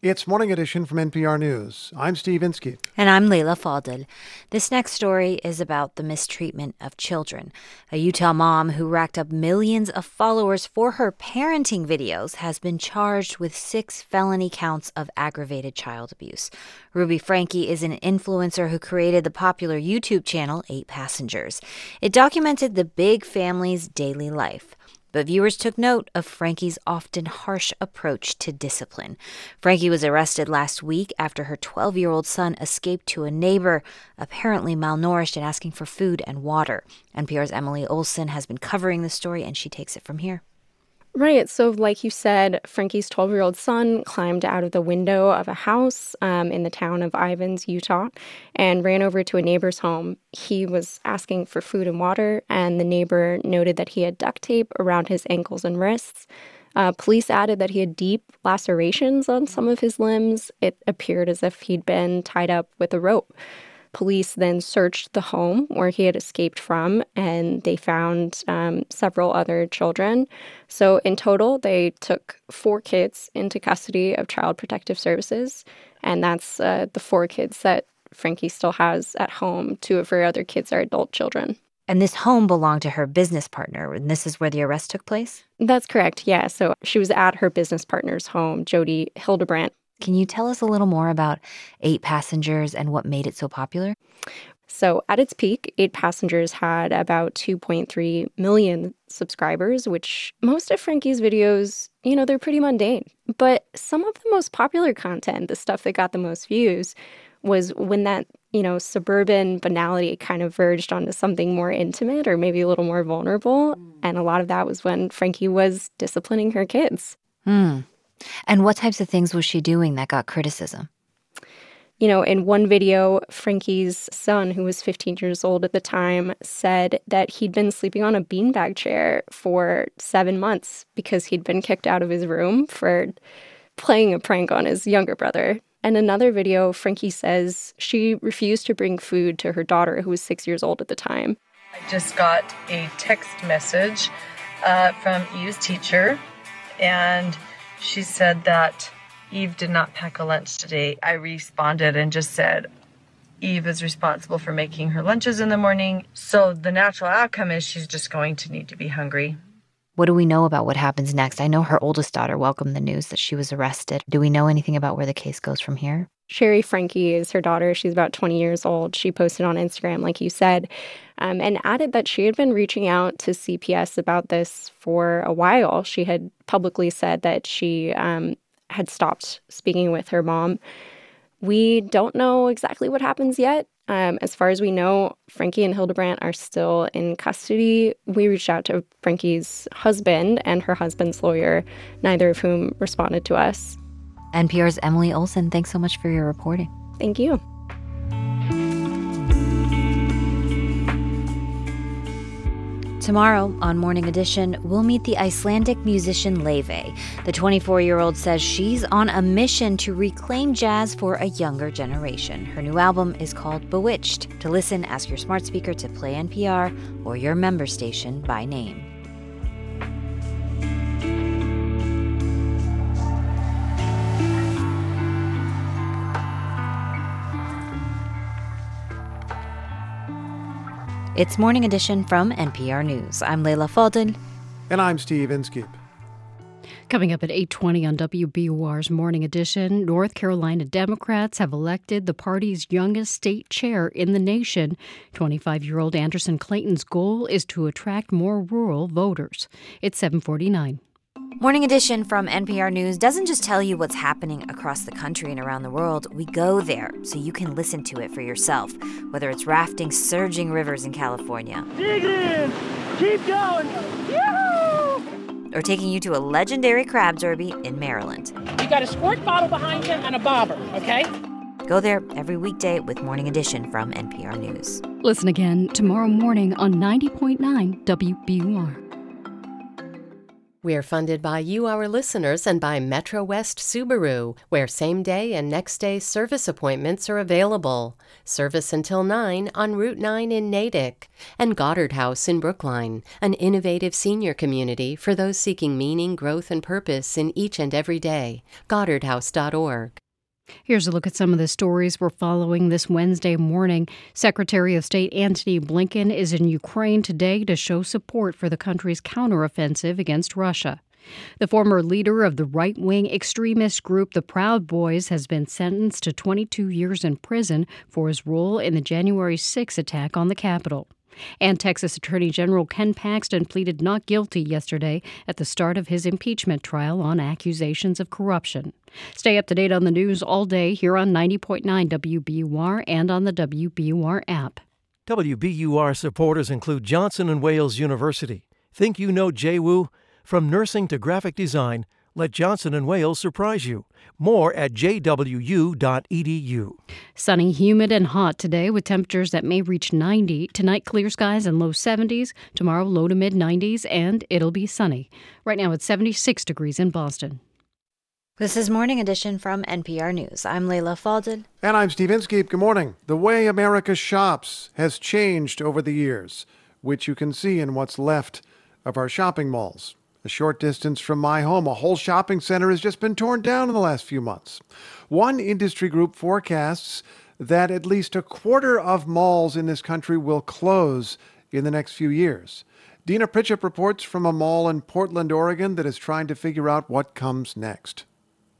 It's Morning Edition from NPR News. I'm Steve Inskeep. And I'm Leila Fadel. This next story is about the mistreatment of children. A Utah mom who racked up millions of followers for her parenting videos has been charged with six felony counts of aggravated child abuse. Ruby Franke is an influencer who created the popular YouTube channel Eight Passengers. It documented the big family's daily life. But viewers took note of Franke's often harsh approach to discipline. Franke was arrested last week after her 12 year old son escaped to a neighbor, apparently malnourished and asking for food and water. NPR's Emily Olson has been covering the story, and she takes it from here. Right. So, like you said, Franke's 12 year old son climbed out of the window of a house um, in the town of Ivins, Utah, and ran over to a neighbor's home. He was asking for food and water, and the neighbor noted that he had duct tape around his ankles and wrists. Uh, police added that he had deep lacerations on some of his limbs. It appeared as if he'd been tied up with a rope. Police then searched the home where he had escaped from, and they found um, several other children. So, in total, they took four kids into custody of Child Protective Services, and that's uh, the four kids that Franke still has at home. Two of her other kids are adult children. And this home belonged to her business partner, and this is where the arrest took place? That's correct, yeah. So she was at her business partner's home, Jodi Hildebrandt. Can you tell us a little more about Eight Passengers and what made it so popular? So, at its peak, Eight Passengers had about 2.3 million subscribers, which most of Franke's videos, you know, they're pretty mundane. But some of the most popular content, the stuff that got the most views, was when that, you know, suburban banality kind of verged onto something more intimate or maybe a little more vulnerable. And a lot of that was when Franke was disciplining her kids. Hmm. And what types of things was she doing that got criticism? You know, in one video, Franke's son, who was 15 years old at the time, said that he'd been sleeping on a beanbag chair for seven months because he'd been kicked out of his room for playing a prank on his younger brother. In another video, Franke says she refused to bring food to her daughter, who was six years old at the time. I just got a text message uh, from Eve's teacher, and she said that Eve did not pack a lunch today. I responded and just said, Eve is responsible for making her lunches in the morning. So the natural outcome is she's just going to need to be hungry. What do we know about what happens next? I know her oldest daughter welcomed the news that she was arrested. Do we know anything about where the case goes from here? Shari Franke is her daughter. She's about 20 years old. She posted on Instagram, like you said, um, and added that she had been reaching out to CPS about this for a while. She had publicly said that she um, had stopped speaking with her mom. We don't know exactly what happens yet. Um, as far as we know, Franke and Hildebrandt are still in custody. We reached out to Franke's husband and her husband's lawyer, neither of whom responded to us. NPR's Emily Olson, thanks so much for your reporting. Thank you. Tomorrow on Morning Edition, we'll meet the Icelandic musician Laufey. The 24 year old says she's on a mission to reclaim jazz for a younger generation. Her new album is called Bewitched. To listen, ask your smart speaker to play NPR or your member station by name. It's Morning Edition from NPR News. I'm Leila Fadel. And I'm Steve Inskeep. Coming up at 8:20 on WBUR's Morning Edition, North Carolina Democrats have elected the party's youngest state chair in the nation. 25-year-old Anderson Clayton's goal is to attract more rural voters. It's 749. Morning Edition from NPR News doesn't just tell you what's happening across the country and around the world. We go there so you can listen to it for yourself, whether it's rafting surging rivers in California. Dig in! Keep going! Or taking you to a legendary crab derby in Maryland. You got a squirt bottle behind you and a bobber, okay? Go there every weekday with Morning Edition from NPR News. Listen again tomorrow morning on 90.9 WBUR. We are funded by you, our listeners, and by Metro West Subaru, where same day and next day service appointments are available. Service until 9 on Route 9 in Natick. And Goddard House in Brookline, an innovative senior community for those seeking meaning, growth, and purpose in each and every day. GoddardHouse.org. Here's a look at some of the stories we're following this Wednesday morning. Secretary of State Antony Blinken is in Ukraine today to show support for the country's counteroffensive against Russia. The former leader of the right wing extremist group, the Proud Boys, has been sentenced to 22 years in prison for his role in the January 6 attack on the Capitol. And Texas Attorney General Ken Paxton pleaded not guilty yesterday at the start of his impeachment trial on accusations of corruption. Stay up to date on the news all day here on 90.9 WBUR and on the WBUR app. WBUR supporters include Johnson & Wales University. Think you know JWU? From nursing to graphic design, let Johnson & Wales surprise you. More at jwu.edu. Sunny, humid, and hot today with temperatures that may reach 90. Tonight, clear skies and low 70s. Tomorrow, low to mid 90s, and it'll be sunny. Right now, it's 76 degrees in Boston. This is Morning Edition from NPR News. I'm Leila Fadel. And I'm Steve Inskeep. Good morning. The way America shops has changed over the years, which you can see in what's left of our shopping malls. A short distance from my home, a whole shopping center has just been torn down in the last few months. One industry group forecasts that at least a quarter of malls in this country will close in the next few years. Deena Prichep reports from a mall in Portland, Oregon that is trying to figure out what comes next.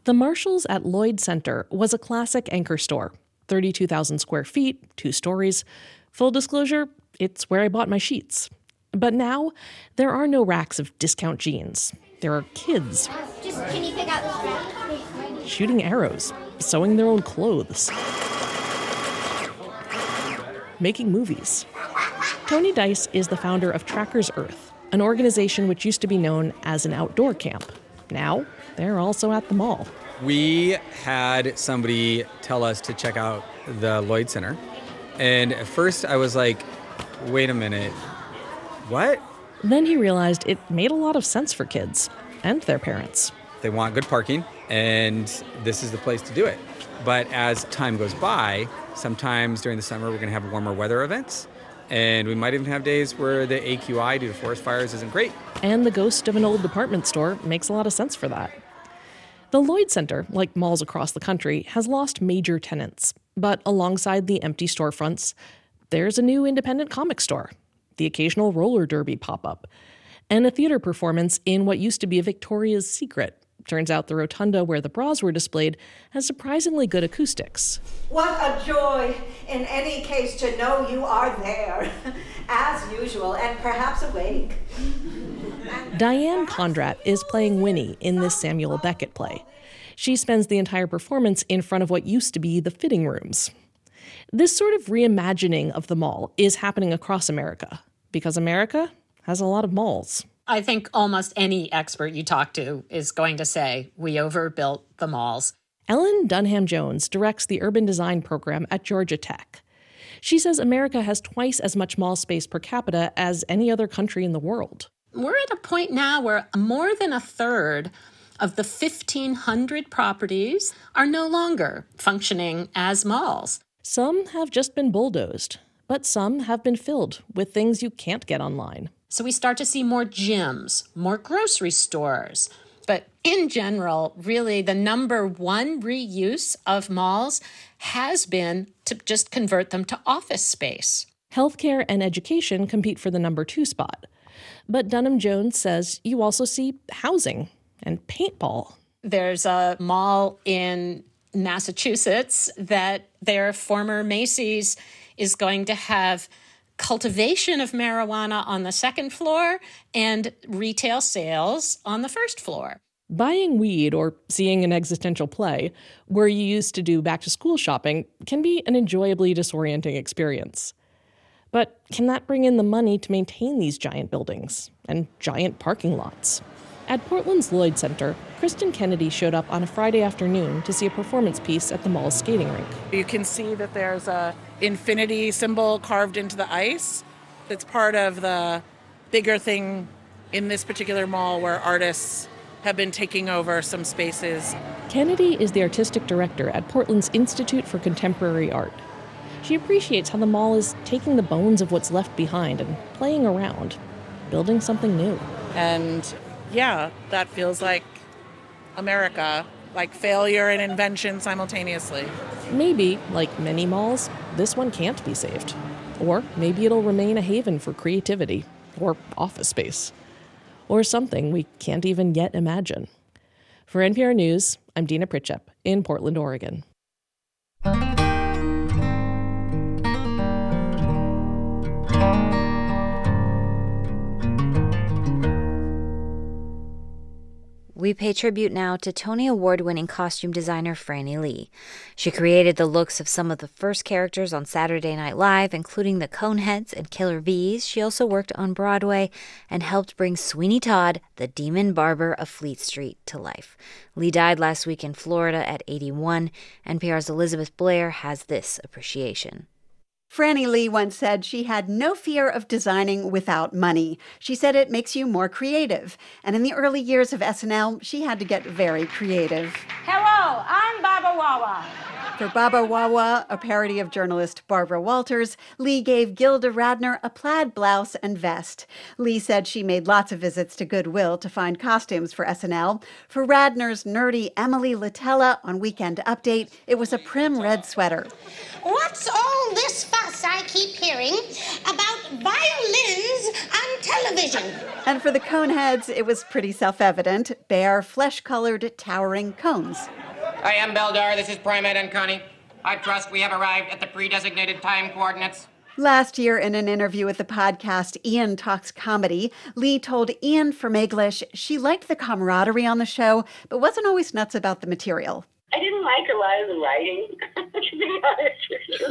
The Marshalls at Lloyd Center was a classic anchor store 32,000 square feet, two stories. Full disclosure, it's where I bought my sheets. But now, there are no racks of discount jeans. There are kids. Just can you pick out the Shooting arrows, sewing their own clothes, making movies. Tony Deis is the founder of Trackers Earth, an organization which used to be known as an outdoor camp. Now, they're also at the mall. We had somebody tell us to check out the Lloyd Center. And at first I was like, wait a minute, what? Then he realized it made a lot of sense for kids and their parents. They want good parking, and this is the place to do it. But as time goes by, sometimes during the summer we're going to have warmer weather events, and we might even have days where the AQI due to forest fires isn't great. And the ghost of an old department store makes a lot of sense for that. The Lloyd Center, like malls across the country, has lost major tenants. But alongside the empty storefronts, there's a new independent comic store the occasional roller derby pop up, and a theater performance in what used to be a Victoria's Secret. Turns out the rotunda where the bras were displayed has surprisingly good acoustics. What a joy, in any case, to know you are there, as usual, and perhaps awake. Diane Condrat is playing Winnie in this Samuel Beckett play. She spends the entire performance in front of what used to be the fitting rooms. This sort of reimagining of the mall is happening across America because America has a lot of malls. I think almost any expert you talk to is going to say we overbuilt the malls. Ellen Dunham Jones directs the urban design program at Georgia Tech. She says America has twice as much mall space per capita as any other country in the world. We're at a point now where more than a third of the 1,500 properties are no longer functioning as malls. Some have just been bulldozed, but some have been filled with things you can't get online. So we start to see more gyms, more grocery stores. But in general, really, the number one reuse of malls has been to just convert them to office space. Healthcare and education compete for the number two spot. But Dunham Jones says you also see housing and paintball. There's a mall in Massachusetts that their former Macy's is going to have cultivation of marijuana on the second floor and retail sales on the first floor. Buying weed or seeing an existential play, where you used to do back to school shopping, can be an enjoyably disorienting experience. But can that bring in the money to maintain these giant buildings and giant parking lots? At Portland's Lloyd Center, Kristan Kennedy showed up on a Friday afternoon to see a performance piece at the mall's skating rink. You can see that there's a infinity symbol carved into the ice. That's part of the bigger thing in this particular mall where artists have been taking over some spaces. Kennedy is the artistic director at Portland's Institute for Contemporary Art. She appreciates how the mall is taking the bones of what's left behind and playing around, building something new. And yeah, that feels like America, like failure and invention simultaneously. Maybe, like many malls, this one can't be saved. Or maybe it'll remain a haven for creativity, or office space, or something we can't even yet imagine. For NPR News, I'm Deena Prichep in Portland, Oregon. We pay tribute now to Tony Award winning costume designer Franne Lee. She created the looks of some of the first characters on Saturday Night Live, including the Coneheads and Killer Bees. She also worked on Broadway and helped bring Sweeney Todd, the demon barber of Fleet Street, to life. Lee died last week in Florida at 81. NPR's Elizabeth Blair has this appreciation. Franne Lee once said she had no fear of designing without money. She said it makes you more creative. And in the early years of SNL, she had to get very creative. Hello, I'm Baba Wawa. For Baba Wawa, a parody of journalist Barbara Walters, Lee gave Gilda Radner a plaid blouse and vest. Lee said she made lots of visits to Goodwill to find costumes for SNL. For Radner's nerdy Emily Litella on Weekend Update, it was a prim red sweater. What's all this fuss I keep hearing about violins on television? And for the Coneheads, it was pretty self evident bare, flesh colored, towering cones. I am Beldar. This is Prymaat and Connie. I trust we have arrived at the pre designated time coordinates. Last year, in an interview with the podcast Ian Talks Comedy, Lee told Ian from English she liked the camaraderie on the show, but wasn't always nuts about the material. I didn't like a lot of the writing, to be honest with you.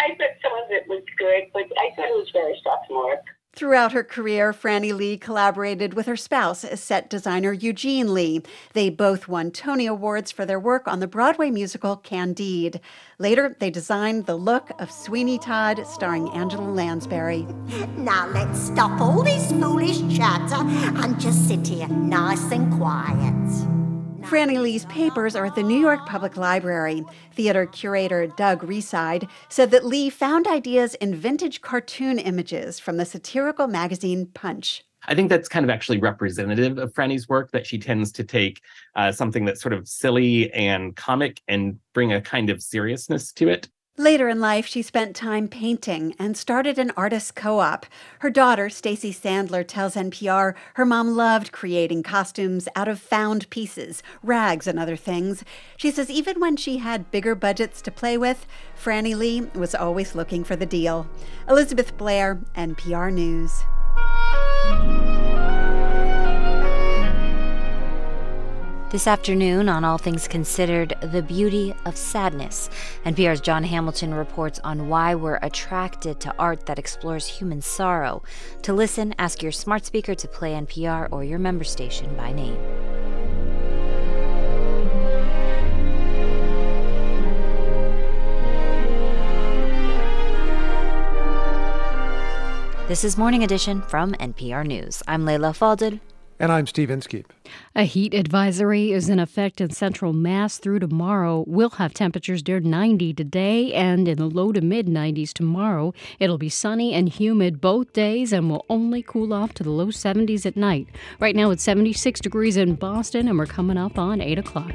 I thought some of it was good, but I thought it was very sophomoric. Throughout her career, Franne Lee collaborated with her spouse, set designer Eugene Lee. They both won Tony Awards for their work on the Broadway musical Candide. Later, they designed the look of Sweeney Todd, starring Angela Lansbury. Now let's stop all this foolish chatter and just sit here nice and quiet. Franne Lee's papers are at the New York Public Library. Theater curator Doug Reside said that Lee found ideas in vintage cartoon images from the satirical magazine Punch. I think that's kind of actually representative of Franne's work that she tends to take uh, something that's sort of silly and comic and bring a kind of seriousness to it. Later in life, she spent time painting and started an artist co op. Her daughter, Stacy Sandler, tells NPR her mom loved creating costumes out of found pieces, rags, and other things. She says even when she had bigger budgets to play with, Franne Lee was always looking for the deal. Elizabeth Blair, NPR News. This afternoon on All Things Considered, the beauty of sadness. NPR's Jon Hamilton reports on why we're attracted to art that explores human sorrow. To listen, ask your smart speaker to play NPR or your member station by name. This is Morning Edition from NPR News. I'm Leila Fadel. And I'm Steve Inskeep. A heat advisory is in effect in central Mass through tomorrow. We'll have temperatures near 90 today and in the low to mid 90s tomorrow. It'll be sunny and humid both days and will only cool off to the low 70s at night. Right now it's 76 degrees in Boston and we're coming up on 8 o'clock.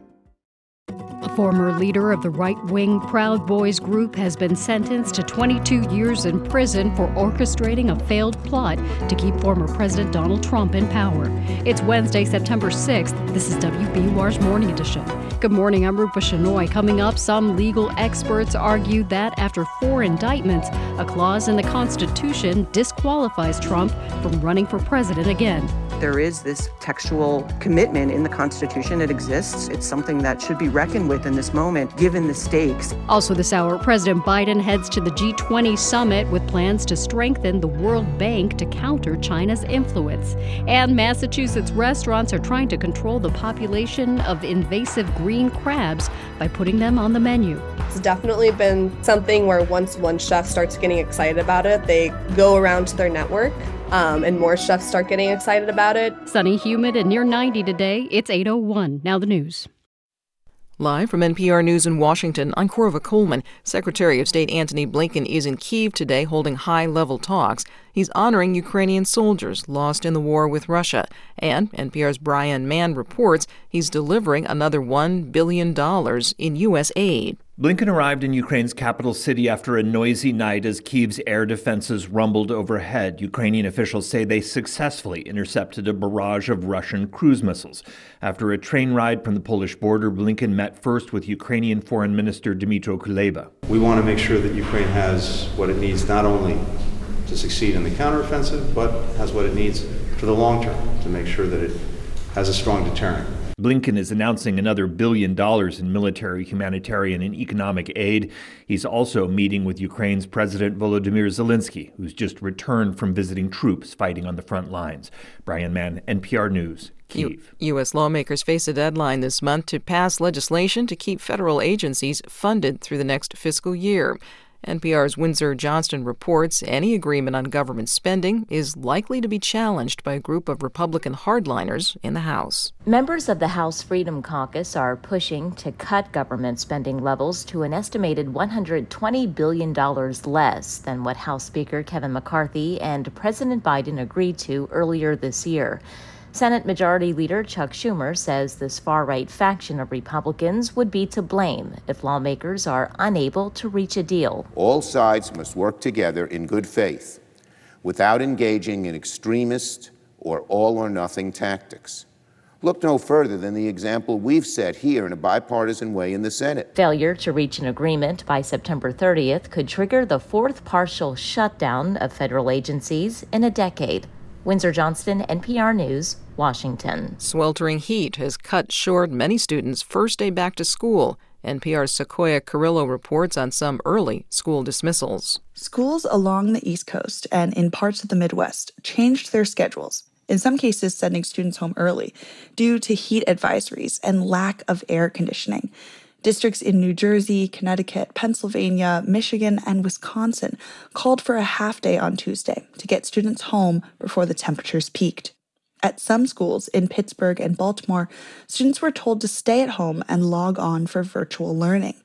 Former leader of the right wing Proud Boys group has been sentenced to 22 years in prison for orchestrating a failed plot to keep former President Donald Trump in power. It's Wednesday, September 6th. This is WBUR's Morning Edition. Good morning, I'm Rupa Shenoy. Coming up, some legal experts argue that after four indictments, a clause in the Constitution disqualifies Trump from running for president again. There is this textual commitment in the Constitution. It exists. It's something that should be reckoned with in this moment, given the stakes. Also, this hour, President Biden heads to the G20 summit with plans to strengthen the World Bank to counter China's influence. And Massachusetts restaurants are trying to control the population of invasive green crabs by putting them on the menu. It's definitely been something where once one chef starts getting excited about it, they go around to their network. Um, and more chefs start getting excited about it. Sunny, humid, and near 90 today. It's 8:01. Now the news. Live from NPR News in Washington, I'm Korva Coleman. Secretary of State Antony Blinken is in Kiev today holding high level talks. He's honoring Ukrainian soldiers lost in the war with Russia. And NPR's Brian Mann reports he's delivering another $1 billion in U.S. aid. Blinken arrived in Ukraine's capital city after a noisy night as Kiev's air defenses rumbled overhead. Ukrainian officials say they successfully intercepted a barrage of Russian cruise missiles. After a train ride from the Polish border, Blinken met first with Ukrainian Foreign Minister Dmytro Kuleba. We want to make sure that Ukraine has what it needs not only to succeed in the counteroffensive, but has what it needs for the long term to make sure that it has a strong deterrent. Blinken is announcing another billion dollars in military, humanitarian, and economic aid. He's also meeting with Ukraine's President Volodymyr Zelensky, who's just returned from visiting troops fighting on the front lines. Brian Mann, NPR News. U- U.S. lawmakers face a deadline this month to pass legislation to keep federal agencies funded through the next fiscal year. NPR's Windsor Johnston reports any agreement on government spending is likely to be challenged by a group of Republican hardliners in the House. Members of the House Freedom Caucus are pushing to cut government spending levels to an estimated $120 billion less than what House Speaker Kevin McCarthy and President Biden agreed to earlier this year. Senate Majority Leader Chuck Schumer says this far right faction of Republicans would be to blame if lawmakers are unable to reach a deal. All sides must work together in good faith without engaging in extremist or all or nothing tactics. Look no further than the example we've set here in a bipartisan way in the Senate. Failure to reach an agreement by September 30th could trigger the fourth partial shutdown of federal agencies in a decade. Windsor Johnston, NPR News, Washington. Sweltering heat has cut short many students' first day back to school. NPR's Sequoia Carrillo reports on some early school dismissals. Schools along the East Coast and in parts of the Midwest changed their schedules, in some cases, sending students home early due to heat advisories and lack of air conditioning. Districts in New Jersey, Connecticut, Pennsylvania, Michigan, and Wisconsin called for a half day on Tuesday to get students home before the temperatures peaked. At some schools in Pittsburgh and Baltimore, students were told to stay at home and log on for virtual learning.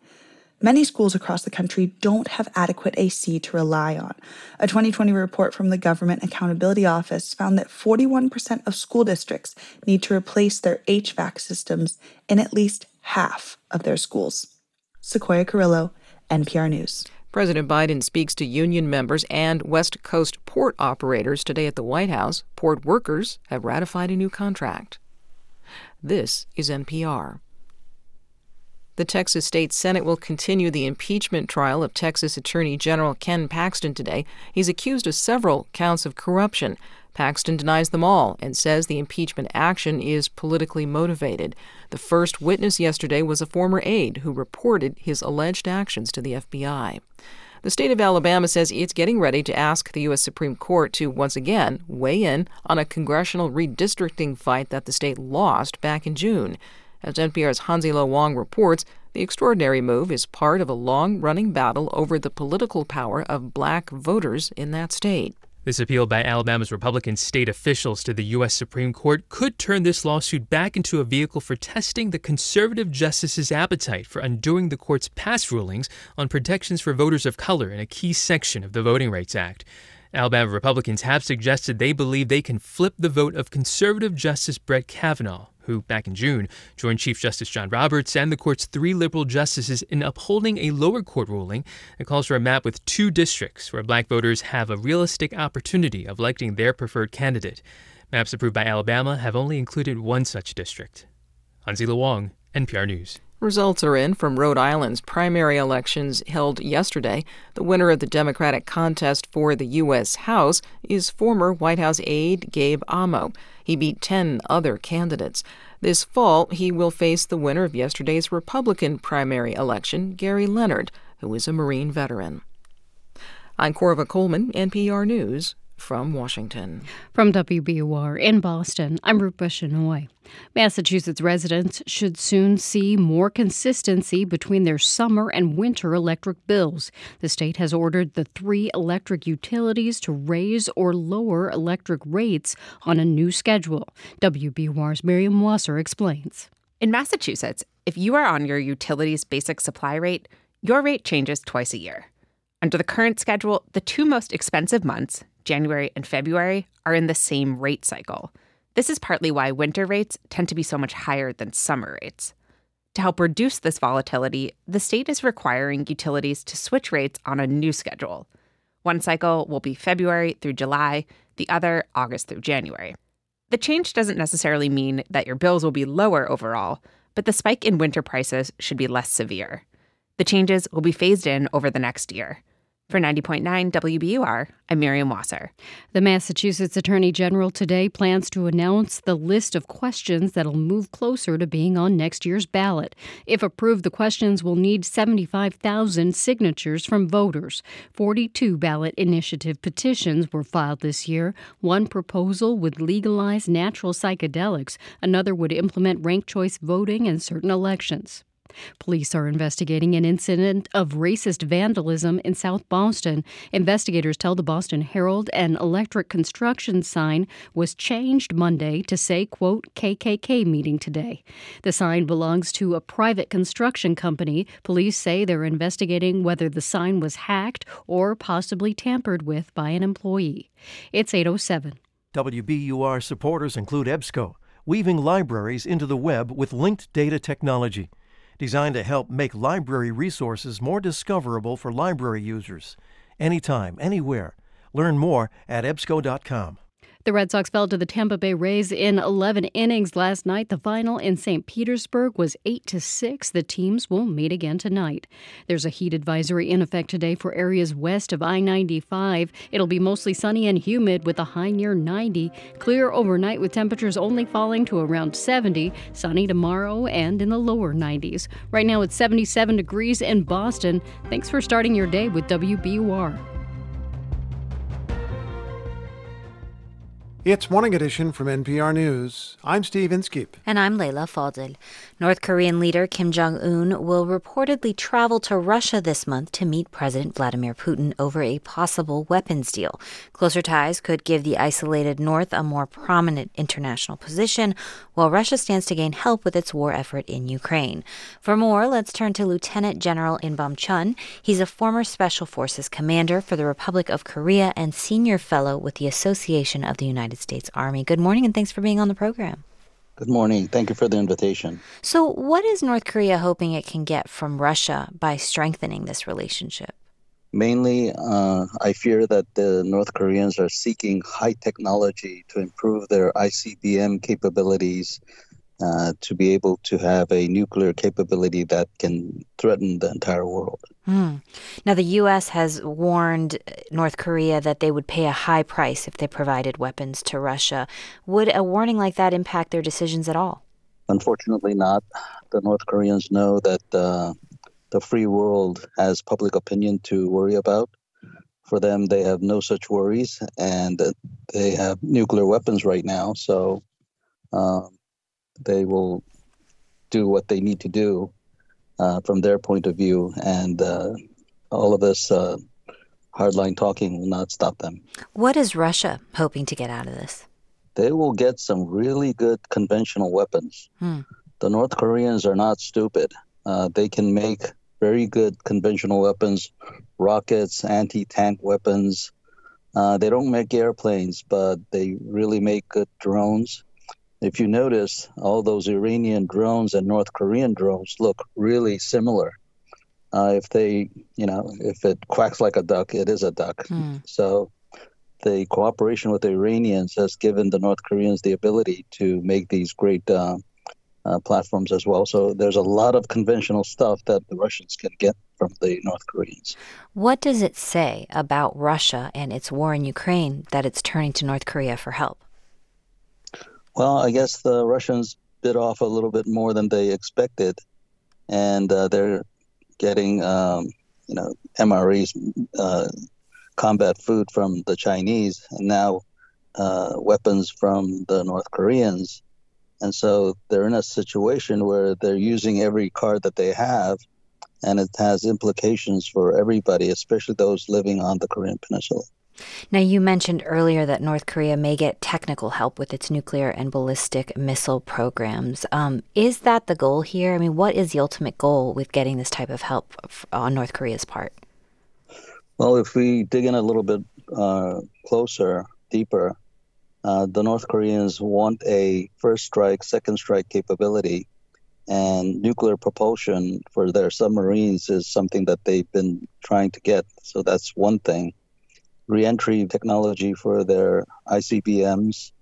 Many schools across the country don't have adequate AC to rely on. A 2020 report from the Government Accountability Office found that 41% of school districts need to replace their HVAC systems in at least half of their schools. Sequoia Carrillo, NPR News. President Biden speaks to union members and West Coast port operators today at the White House. Port workers have ratified a new contract. This is NPR. The Texas State Senate will continue the impeachment trial of Texas Attorney General Ken Paxton today. He's accused of several counts of corruption. Paxton denies them all and says the impeachment action is politically motivated. The first witness yesterday was a former aide who reported his alleged actions to the FBI. The state of Alabama says it's getting ready to ask the U.S. Supreme Court to once again weigh in on a congressional redistricting fight that the state lost back in June. As NPR's Hansi Lo Wang reports, the extraordinary move is part of a long running battle over the political power of black voters in that state. This appeal by Alabama's Republican state officials to the U.S. Supreme Court could turn this lawsuit back into a vehicle for testing the conservative justices' appetite for undoing the court's past rulings on protections for voters of color in a key section of the Voting Rights Act. Alabama Republicans have suggested they believe they can flip the vote of conservative Justice Brett Kavanaugh who, back in June, joined Chief Justice John Roberts and the court's three liberal justices in upholding a lower court ruling that calls for a map with two districts where black voters have a realistic opportunity of electing their preferred candidate. Maps approved by Alabama have only included one such district. Hansi Lo NPR News. Results are in from Rhode Island's primary elections held yesterday. The winner of the Democratic contest for the U.S. House is former White House aide Gabe Amo. He beat 10 other candidates. This fall, he will face the winner of yesterday's Republican primary election, Gary Leonard, who is a Marine veteran. I'm Korva Coleman, NPR News from Washington. From WBUR in Boston, I'm Rupa Shenoy. Massachusetts residents should soon see more consistency between their summer and winter electric bills. The state has ordered the three electric utilities to raise or lower electric rates on a new schedule. WBUR's Miriam Wasser explains. In Massachusetts, if you are on your utilities basic supply rate, your rate changes twice a year. Under the current schedule, the two most expensive months, January and February, are in the same rate cycle. This is partly why winter rates tend to be so much higher than summer rates. To help reduce this volatility, the state is requiring utilities to switch rates on a new schedule. One cycle will be February through July, the other August through January. The change doesn't necessarily mean that your bills will be lower overall, but the spike in winter prices should be less severe. The changes will be phased in over the next year. For 90.9 WBUR, I'm Miriam Wasser. The Massachusetts Attorney General today plans to announce the list of questions that'll move closer to being on next year's ballot. If approved, the questions will need 75,000 signatures from voters. 42 ballot initiative petitions were filed this year. One proposal would legalize natural psychedelics, another would implement ranked choice voting in certain elections. Police are investigating an incident of racist vandalism in South Boston. Investigators tell the Boston Herald an electric construction sign was changed Monday to say, quote, KKK meeting today. The sign belongs to a private construction company. Police say they're investigating whether the sign was hacked or possibly tampered with by an employee. It's 807. WBUR supporters include EBSCO, weaving libraries into the web with linked data technology designed to help make library resources more discoverable for library users. Anytime, anywhere. Learn more at EBSCO.com. The Red Sox fell to the Tampa Bay Rays in 11 innings last night. The final in St. Petersburg was 8 to 6. The teams will meet again tonight. There's a heat advisory in effect today for areas west of I-95. It'll be mostly sunny and humid with a high near 90. Clear overnight with temperatures only falling to around 70. Sunny tomorrow and in the lower 90s. Right now it's 77 degrees in Boston. Thanks for starting your day with WBUR. It's Morning Edition from NPR News. I'm Steve Inskeep. And I'm Leila Fadel. North Korean leader Kim Jong un will reportedly travel to Russia this month to meet President Vladimir Putin over a possible weapons deal. Closer ties could give the isolated North a more prominent international position, while Russia stands to gain help with its war effort in Ukraine. For more, let's turn to Lieutenant General In-bum Chun. He's a former Special Forces commander for the Republic of Korea and senior fellow with the Association of the United States Army. Good morning and thanks for being on the program. Good morning. Thank you for the invitation. So, what is North Korea hoping it can get from Russia by strengthening this relationship? Mainly, uh, I fear that the North Koreans are seeking high technology to improve their ICBM capabilities uh, to be able to have a nuclear capability that can threaten the entire world. Hmm. Now, the U.S. has warned North Korea that they would pay a high price if they provided weapons to Russia. Would a warning like that impact their decisions at all? Unfortunately, not. The North Koreans know that uh, the free world has public opinion to worry about. For them, they have no such worries, and they have nuclear weapons right now. So um, they will do what they need to do uh, from their point of view, and uh, all of this uh, hardline talking will not stop them. What is Russia hoping to get out of this? They will get some really good conventional weapons. Hmm. The North Koreans are not stupid. Uh, they can make very good conventional weapons, rockets, anti tank weapons. Uh, they don't make airplanes, but they really make good drones if you notice, all those Iranian drones and North Korean drones look really similar. Uh, if they, you know, if it quacks like a duck, it is a duck. Hmm. So the cooperation with the Iranians has given the North Koreans the ability to make these great uh, uh, platforms as well. So there's a lot of conventional stuff that the Russians can get from the North Koreans. What does it say about Russia and its war in Ukraine that it's turning to North Korea for help? Well, I guess the Russians bit off a little bit more than they expected, and uh, they're getting, um, you know, MREs, uh, combat food from the Chinese, and now uh, weapons from the North Koreans. And so they're in a situation where they're using every card that they have, and it has implications for everybody, especially those living on the Korean Peninsula. Now, you mentioned earlier that North Korea may get technical help with its nuclear and ballistic missile programs. Um, is that the goal here? I mean, what is the ultimate goal with getting this type of help on North Korea's part? Well, if we dig in a little bit uh, closer, deeper, uh, the North Koreans want a first strike, second strike capability, and nuclear propulsion for their submarines is something that they've been trying to get. So that's one thing reentry technology for their ICBMs,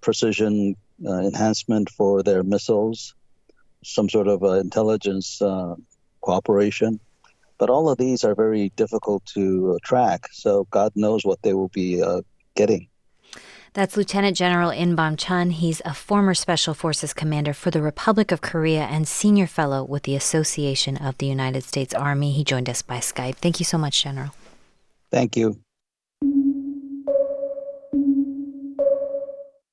precision uh, enhancement for their missiles, some sort of uh, intelligence uh, cooperation. But all of these are very difficult to uh, track, so God knows what they will be uh, getting. That's Lieutenant General In-bum Chun. He's a former Special Forces commander for the Republic of Korea and senior fellow with the Association of the United States Army. He joined us by Skype. Thank you so much, General. Thank you.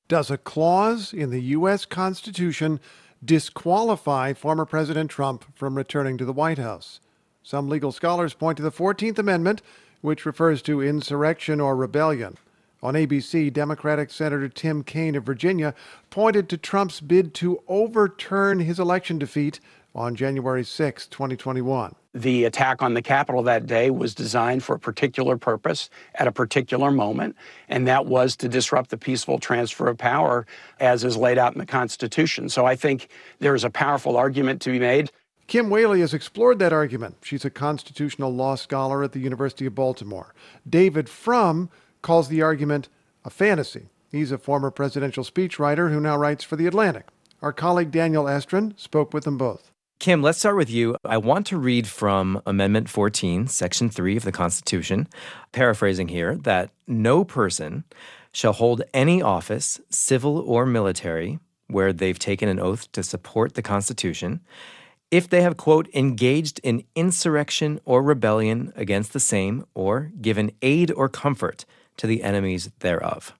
Does a clause in the U.S. Constitution disqualify former President Trump from returning to the White House? Some legal scholars point to the 14th Amendment, which refers to insurrection or rebellion. On ABC, Democratic Senator Tim Kaine of Virginia pointed to Trump's bid to overturn his election defeat on January 6, 2021. The attack on the Capitol that day was designed for a particular purpose at a particular moment, and that was to disrupt the peaceful transfer of power as is laid out in the Constitution. So I think there is a powerful argument to be made. Kim Wehle has explored that argument. She's a constitutional law scholar at the University of Baltimore. David Frum calls the argument a fantasy. He's a former presidential speechwriter who now writes for The Atlantic. Our colleague Daniel Estrin spoke with them both. Kim, let's start with you. I want to read from Amendment 14, Section 3 of the Constitution, paraphrasing here, that no person shall hold any office, civil or military, where they've taken an oath to support the Constitution, if they have, quote, engaged in insurrection or rebellion against the same, or given aid or comfort to the enemies thereof.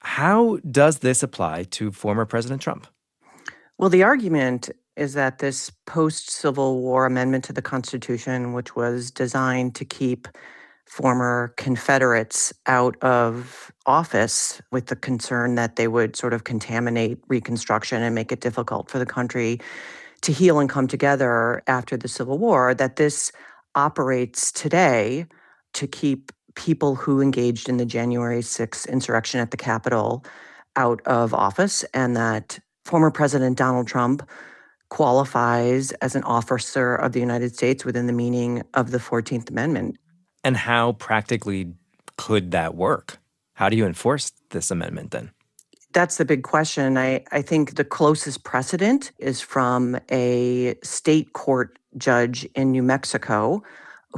How does this apply to former President Trump? Well, the argument is that this post Civil War amendment to the Constitution, which was designed to keep former Confederates out of office with the concern that they would sort of contaminate Reconstruction and make it difficult for the country to heal and come together after the Civil War, that this operates today to keep people who engaged in the January 6th insurrection at the Capitol out of office, and that former President Donald Trump qualifies as an officer of the United States within the meaning of the 14th Amendment. And how practically could that work? How do you enforce this amendment then? That's the big question. I, I think the closest precedent is from a state court judge in New Mexico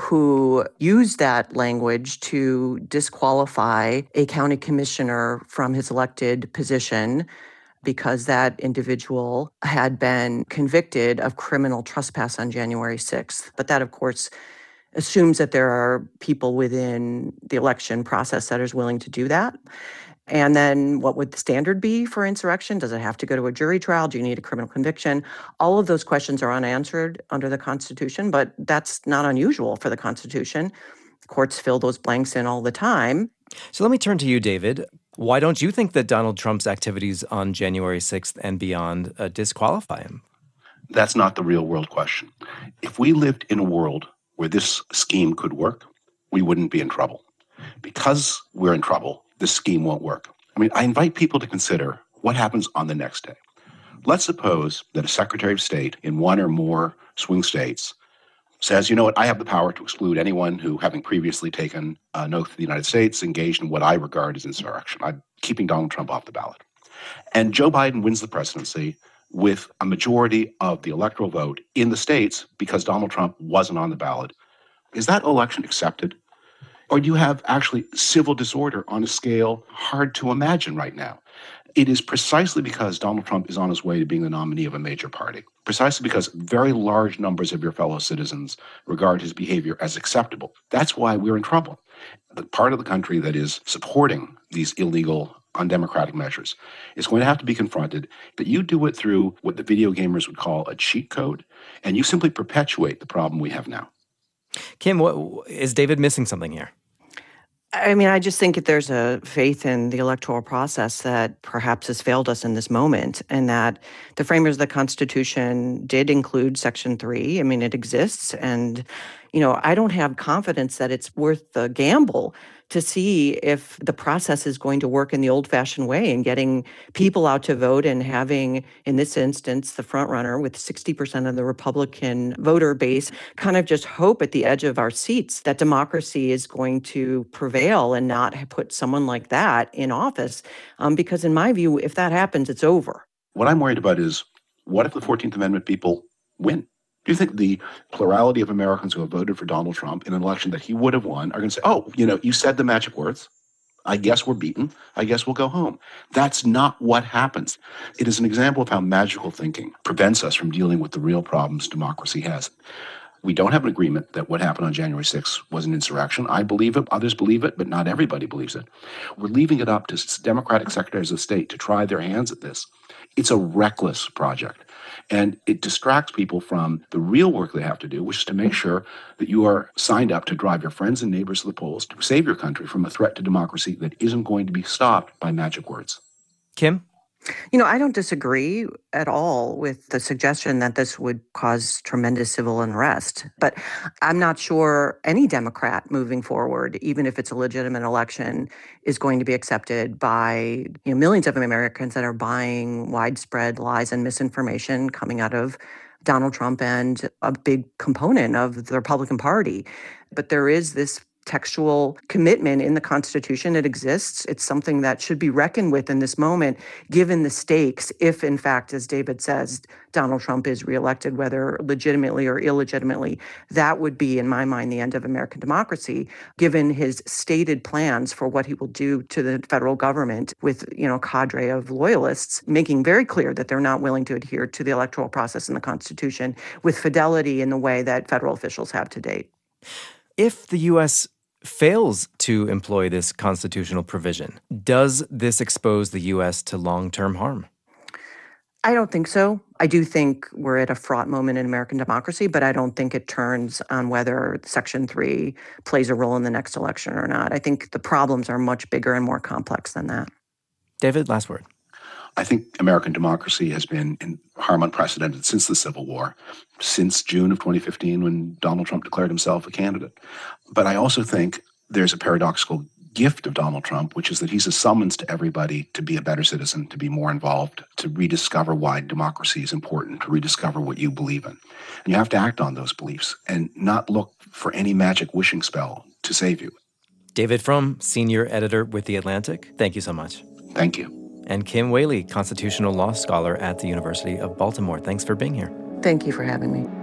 who used that language to disqualify a county commissioner from his elected position because that individual had been convicted of criminal trespass on January 6th. But that, of course, assumes that there are people within the election process that is willing to do that. And then what would the standard be for insurrection? Does it have to go to a jury trial? Do you need a criminal conviction? All of those questions are unanswered under the Constitution, but that's not unusual for the Constitution. Courts fill those blanks in all the time. So let me turn to you, David. Why don't you think that Donald Trump's activities on January 6th and beyond uh, disqualify him? That's not the real world question. If we lived in a world where this scheme could work, we wouldn't be in trouble. Because we're in trouble, this scheme won't work. I mean, I invite people to consider what happens on the next day. Let's suppose that a Secretary of State in one or more swing states says, you know what, I have the power to exclude anyone who, having previously taken an oath to the United States, engaged in what I regard as insurrection. I'm keeping Donald Trump off the ballot. And Joe Biden wins the presidency with a majority of the electoral vote in the states because Donald Trump wasn't on the ballot. Is that election accepted? Or do you have actually civil disorder on a scale hard to imagine right now? It is precisely because Donald Trump is on his way to being the nominee of a major party, precisely because very large numbers of your fellow citizens regard his behavior as acceptable. That's why we're in trouble. The part of the country that is supporting these illegal, undemocratic measures is going to have to be confronted that you do it through what the video gamers would call a cheat code, and you simply perpetuate the problem we have now. Kim, what, is David missing something here? I mean, I just think that there's a faith in the electoral process that perhaps has failed us in this moment, and that the framers of the Constitution did include Section 3. I mean, it exists. And, you know, I don't have confidence that it's worth the gamble to see if the process is going to work in the old fashioned way and getting people out to vote and having, in this instance, the front runner with 60% of the Republican voter base kind of just hope at the edge of our seats that democracy is going to prevail and not put someone like that in office. Um, because, in my view, if that happens, it's over. What I'm worried about is what if the 14th Amendment people win? Do you think the plurality of Americans who have voted for Donald Trump in an election that he would have won are going to say, oh, you know, you said the magic words. I guess we're beaten. I guess we'll go home. That's not what happens. It is an example of how magical thinking prevents us from dealing with the real problems democracy has. We don't have an agreement that what happened on January 6th was an insurrection. I believe it, others believe it, but not everybody believes it. We're leaving it up to Democratic secretaries of state to try their hands at this. It's a reckless project. And it distracts people from the real work they have to do, which is to make sure that you are signed up to drive your friends and neighbors to the polls to save your country from a threat to democracy that isn't going to be stopped by magic words. Kim? You know, I don't disagree at all with the suggestion that this would cause tremendous civil unrest. But I'm not sure any Democrat moving forward, even if it's a legitimate election, is going to be accepted by you know, millions of Americans that are buying widespread lies and misinformation coming out of Donald Trump and a big component of the Republican Party. But there is this textual commitment in the Constitution. It exists. It's something that should be reckoned with in this moment, given the stakes, if in fact, as David says, Donald Trump is reelected, whether legitimately or illegitimately. That would be, in my mind, the end of American democracy, given his stated plans for what he will do to the federal government with, you know, cadre of loyalists, making very clear that they're not willing to adhere to the electoral process in the Constitution with fidelity in the way that federal officials have to date. If the U.S. fails to employ this constitutional provision, does this expose the U.S. to long term harm? I don't think so. I do think we're at a fraught moment in American democracy, but I don't think it turns on whether Section 3 plays a role in the next election or not. I think the problems are much bigger and more complex than that. David, last word. I think American democracy has been in harm unprecedented since the Civil War, since June of 2015 when Donald Trump declared himself a candidate. But I also think there's a paradoxical gift of Donald Trump, which is that he's a summons to everybody to be a better citizen, to be more involved, to rediscover why democracy is important, to rediscover what you believe in. And you have to act on those beliefs and not look for any magic wishing spell to save you. David Frum, senior editor with The Atlantic, thank you so much. Thank you. And Kim Wehle, constitutional law scholar at the University of Baltimore. Thanks for being here. Thank you for having me.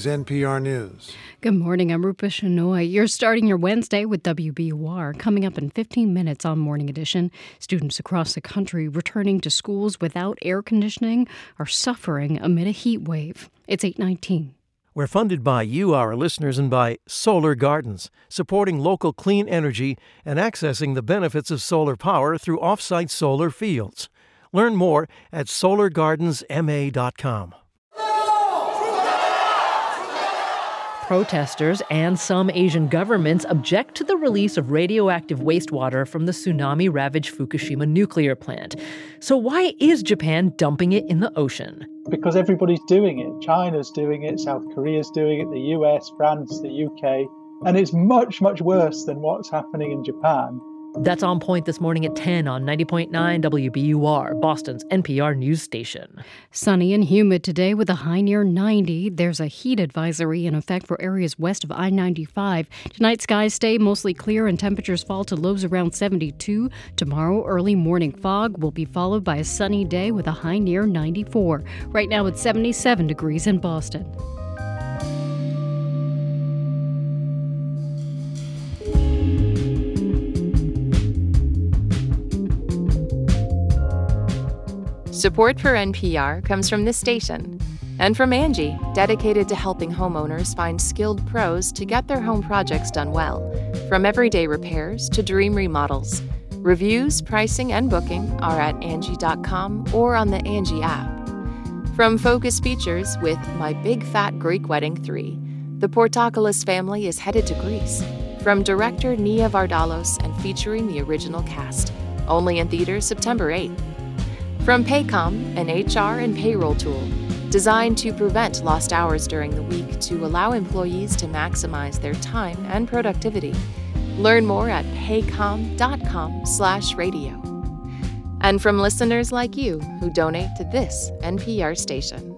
Is NPR News. Good morning. I'm Rupa Shenoy. You're starting your Wednesday with WBUR. Coming up in 15 minutes on Morning Edition, students across the country returning to schools without air conditioning are suffering amid a heat wave. It's 819. We're funded by you, our listeners, and by Solar Gardens, supporting local clean energy and accessing the benefits of solar power through offsite solar fields. Learn more at solargardensma.com. Protesters and some Asian governments object to the release of radioactive wastewater from the tsunami ravaged Fukushima nuclear plant. So, why is Japan dumping it in the ocean? Because everybody's doing it. China's doing it, South Korea's doing it, the US, France, the UK. And it's much, much worse than what's happening in Japan. That's on point this morning at 10 on 90.9 WBUR, Boston's NPR news station. Sunny and humid today with a high near 90. There's a heat advisory in effect for areas west of I 95. Tonight, skies stay mostly clear and temperatures fall to lows around 72. Tomorrow, early morning fog will be followed by a sunny day with a high near 94. Right now, it's 77 degrees in Boston. Support for NPR comes from this station and from Angie, dedicated to helping homeowners find skilled pros to get their home projects done well. From everyday repairs to dream remodels, reviews, pricing, and booking are at Angie.com or on the Angie app. From Focus Features with My Big Fat Greek Wedding 3, the Portokalos family is headed to Greece. From director Nia Vardalos and featuring the original cast. Only in theaters September 8th. From Paycom, an HR and payroll tool designed to prevent lost hours during the week to allow employees to maximize their time and productivity. Learn more at paycom.com/radio. And from listeners like you who donate to this NPR station.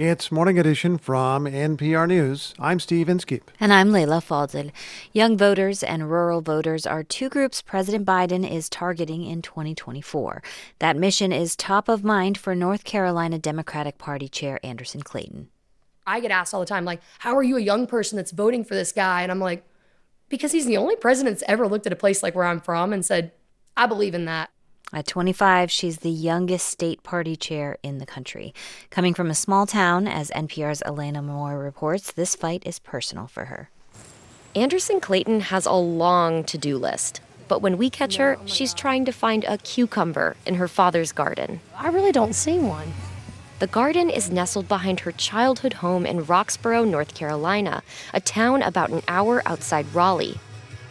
It's Morning Edition from NPR News. I'm Steve Inskeep. And I'm Leila Fadel. Young voters and rural voters are two groups President Biden is targeting in 2024. That mission is top of mind for North Carolina Democratic Party Chair Anderson Clayton. I get asked all the time, like, how are you a young person that's voting for this guy? And I'm like, because he's the only president that's ever looked at a place like where I'm from and said, I believe in that. At 25, she's the youngest state party chair in the country. Coming from a small town, as NPR's Elena Moore reports, this fight is personal for her. Anderson Clayton has a long to do list. But when we catch her, she's trying to find a cucumber in her father's garden. I really don't see one. The garden is nestled behind her childhood home in Roxboro, North Carolina, a town about an hour outside Raleigh.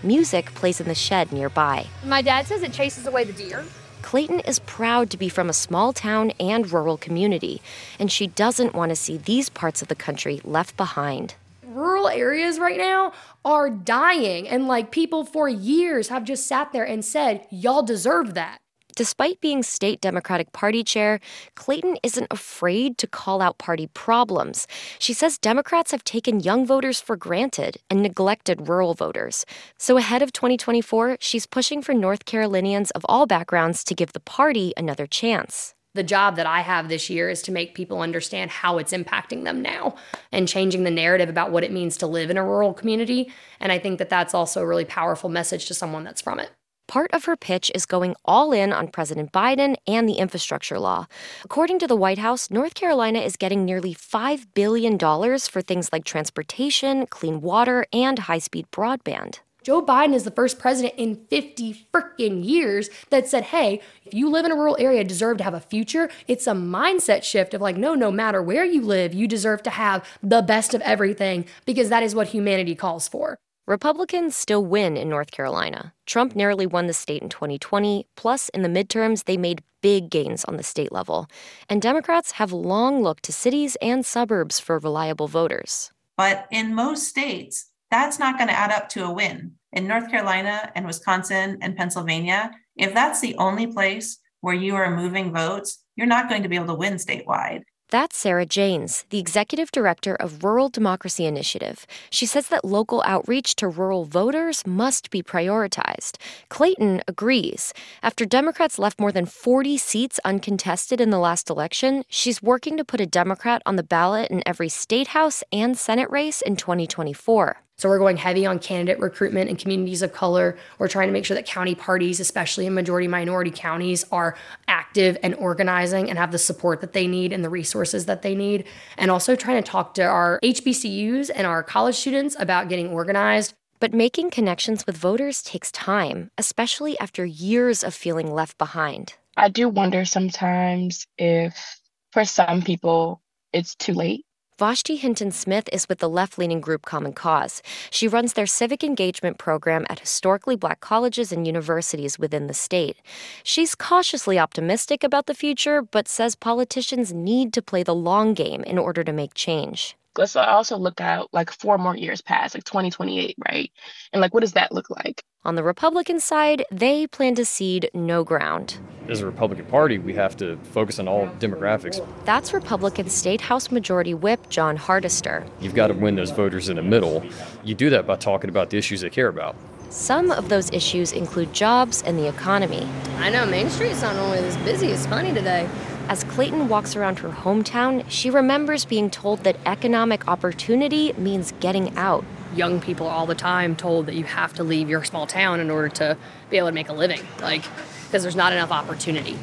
Music plays in the shed nearby. My dad says it chases away the deer. Clayton is proud to be from a small town and rural community, and she doesn't want to see these parts of the country left behind. Rural areas right now are dying, and like people for years have just sat there and said, Y'all deserve that. Despite being state Democratic Party chair, Clayton isn't afraid to call out party problems. She says Democrats have taken young voters for granted and neglected rural voters. So ahead of 2024, she's pushing for North Carolinians of all backgrounds to give the party another chance. The job that I have this year is to make people understand how it's impacting them now and changing the narrative about what it means to live in a rural community. And I think that that's also a really powerful message to someone that's from it. Part of her pitch is going all in on President Biden and the infrastructure law. According to the White House, North Carolina is getting nearly $5 billion for things like transportation, clean water, and high speed broadband. Joe Biden is the first president in 50 freaking years that said, hey, if you live in a rural area, deserve to have a future. It's a mindset shift of like, no, no matter where you live, you deserve to have the best of everything because that is what humanity calls for. Republicans still win in North Carolina. Trump narrowly won the state in 2020, plus, in the midterms, they made big gains on the state level. And Democrats have long looked to cities and suburbs for reliable voters. But in most states, that's not going to add up to a win. In North Carolina and Wisconsin and Pennsylvania, if that's the only place where you are moving votes, you're not going to be able to win statewide. That's Sarah Jaynes, the executive director of Rural Democracy Initiative. She says that local outreach to rural voters must be prioritized. Clayton agrees. After Democrats left more than 40 seats uncontested in the last election, she's working to put a Democrat on the ballot in every state house and Senate race in 2024. So we're going heavy on candidate recruitment in communities of color. We're trying to make sure that county parties, especially in majority minority counties, are active and organizing and have the support that they need and the resources that they need. And also trying to talk to our HBCUs and our college students about getting organized. But making connections with voters takes time, especially after years of feeling left behind. I do wonder sometimes if, for some people, it's too late Vashti Hinton Smith is with the left leaning group Common Cause. She runs their civic engagement program at historically black colleges and universities within the state. She's cautiously optimistic about the future, but says politicians need to play the long game in order to make change let's also look out like four more years past, like 2028, right? And like, what does that look like? On the Republican side, they plan to cede no ground. As a Republican Party, we have to focus on all demographics. That's Republican State House Majority Whip Jon Hardister. You've got to win those voters in the middle. You do that by talking about the issues they care about. Some of those issues include jobs and the economy. I know Main Street's not only this busy, it's funny today. As Clayton walks around her hometown, she remembers being told that economic opportunity means getting out. Young people all the time told that you have to leave your small town in order to be able to make a living, like, because there's not enough opportunity.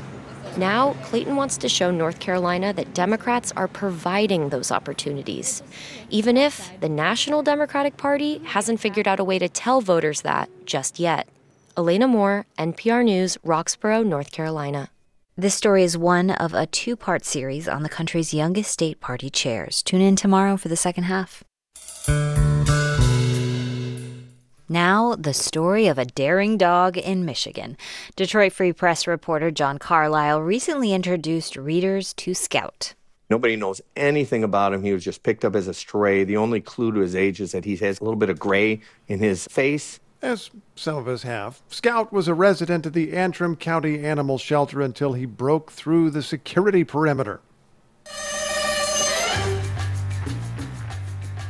Now, Clayton wants to show North Carolina that Democrats are providing those opportunities, even if the National Democratic Party hasn't figured out a way to tell voters that just yet. Elena Moore, NPR News, Roxboro, North Carolina. This story is one of a two part series on the country's youngest state party chairs. Tune in tomorrow for the second half. Now, the story of a daring dog in Michigan. Detroit Free Press reporter John Carlisle recently introduced readers to Scout. Nobody knows anything about him. He was just picked up as a stray. The only clue to his age is that he has a little bit of gray in his face as some of us have. Scout was a resident of the Antrim County Animal Shelter until he broke through the security perimeter.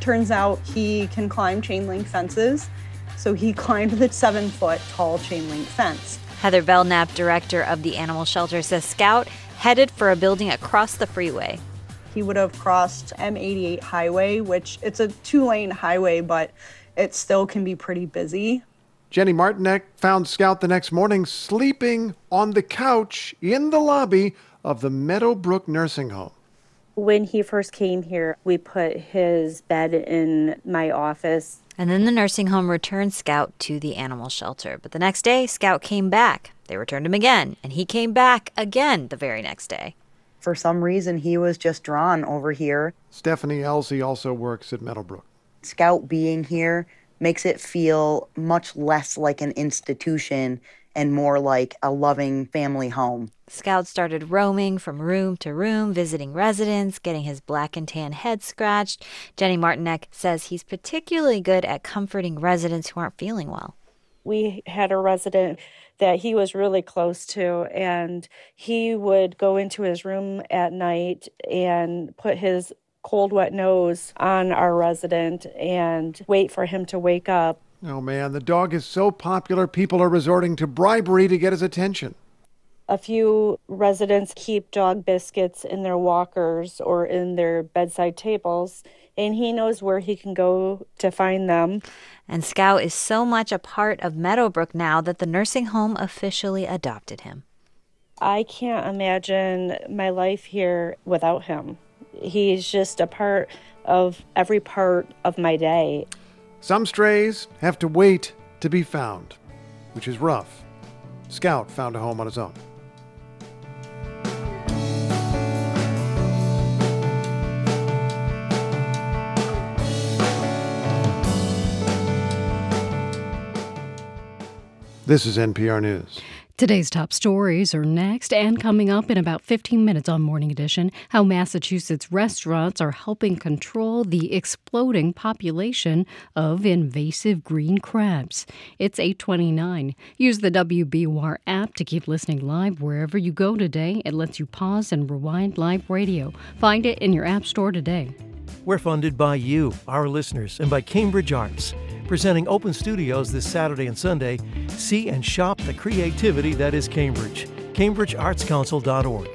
Turns out he can climb chain link fences, so he climbed the seven foot tall chain link fence. Heather Belknap, director of the animal shelter, says Scout headed for a building across the freeway. He would have crossed M88 highway, which it's a two lane highway, but it still can be pretty busy. Jenny Martinek found Scout the next morning sleeping on the couch in the lobby of the Meadowbrook Nursing Home. When he first came here, we put his bed in my office. And then the nursing home returned Scout to the animal shelter. But the next day, Scout came back. They returned him again, and he came back again the very next day. For some reason, he was just drawn over here. Stephanie Elsey also works at Meadowbrook. Scout being here makes it feel much less like an institution and more like a loving family home. Scout started roaming from room to room, visiting residents, getting his black and tan head scratched. Jenny Martinek says he's particularly good at comforting residents who aren't feeling well. We had a resident that he was really close to, and he would go into his room at night and put his cold, wet nose on our resident and wait for him to wake up. Oh man, the dog is so popular, people are resorting to bribery to get his attention. A few residents keep dog biscuits in their walkers or in their bedside tables, and he knows where he can go to find them. And Scout is so much a part of Meadowbrook now that the nursing home officially adopted him. I can't imagine my life here without him. He's just a part of every part of my day. Some strays have to wait to be found, which is rough. Scout found a home on his own. This is NPR News. Today's top stories are next and coming up in about 15 minutes on Morning Edition. How Massachusetts restaurants are helping control the exploding population of invasive green crabs. It's 829. Use the WBUR app to keep listening live wherever you go today. It lets you pause and rewind live radio. Find it in your app store today. We're funded by you, our listeners, and by Cambridge Arts presenting open studios this Saturday and Sunday. See and shop the creativity that is Cambridge. CambridgeArtsCouncil.org.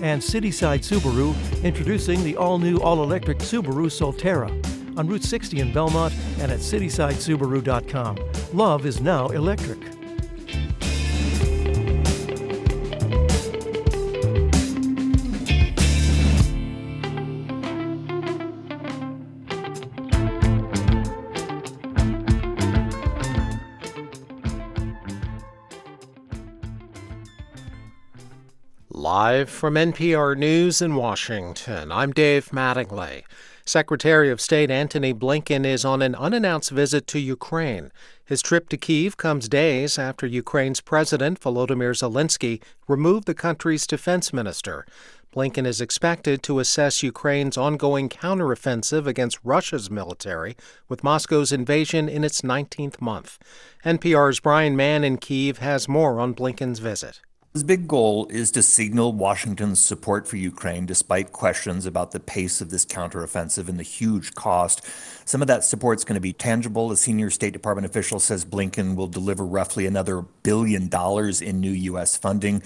And Cityside Subaru introducing the all new all electric Subaru Solterra on Route 60 in Belmont and at citysidesubaru.com. Love is now electric. Live from NPR News in Washington, I'm Dave Mattingly. Secretary of State Antony Blinken is on an unannounced visit to Ukraine. His trip to Kiev comes days after Ukraine's President Volodymyr Zelensky removed the country's defense minister. Blinken is expected to assess Ukraine's ongoing counteroffensive against Russia's military, with Moscow's invasion in its 19th month. NPR's Brian Mann in Kiev has more on Blinken's visit. His big goal is to signal Washington's support for Ukraine despite questions about the pace of this counteroffensive and the huge cost. Some of that support is going to be tangible. A senior State Department official says Blinken will deliver roughly another billion dollars in new U.S. funding.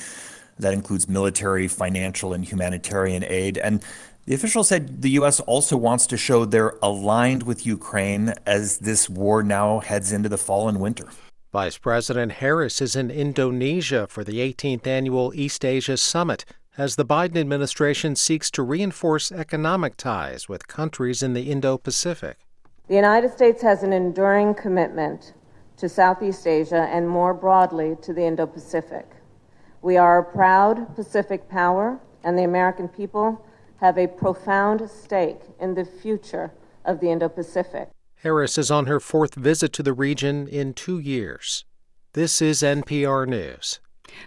That includes military, financial, and humanitarian aid. And the official said the U.S. also wants to show they're aligned with Ukraine as this war now heads into the fall and winter. Vice President Harris is in Indonesia for the 18th annual East Asia Summit as the Biden administration seeks to reinforce economic ties with countries in the Indo Pacific. The United States has an enduring commitment to Southeast Asia and more broadly to the Indo Pacific. We are a proud Pacific power, and the American people have a profound stake in the future of the Indo Pacific. Harris is on her fourth visit to the region in two years. This is NPR News.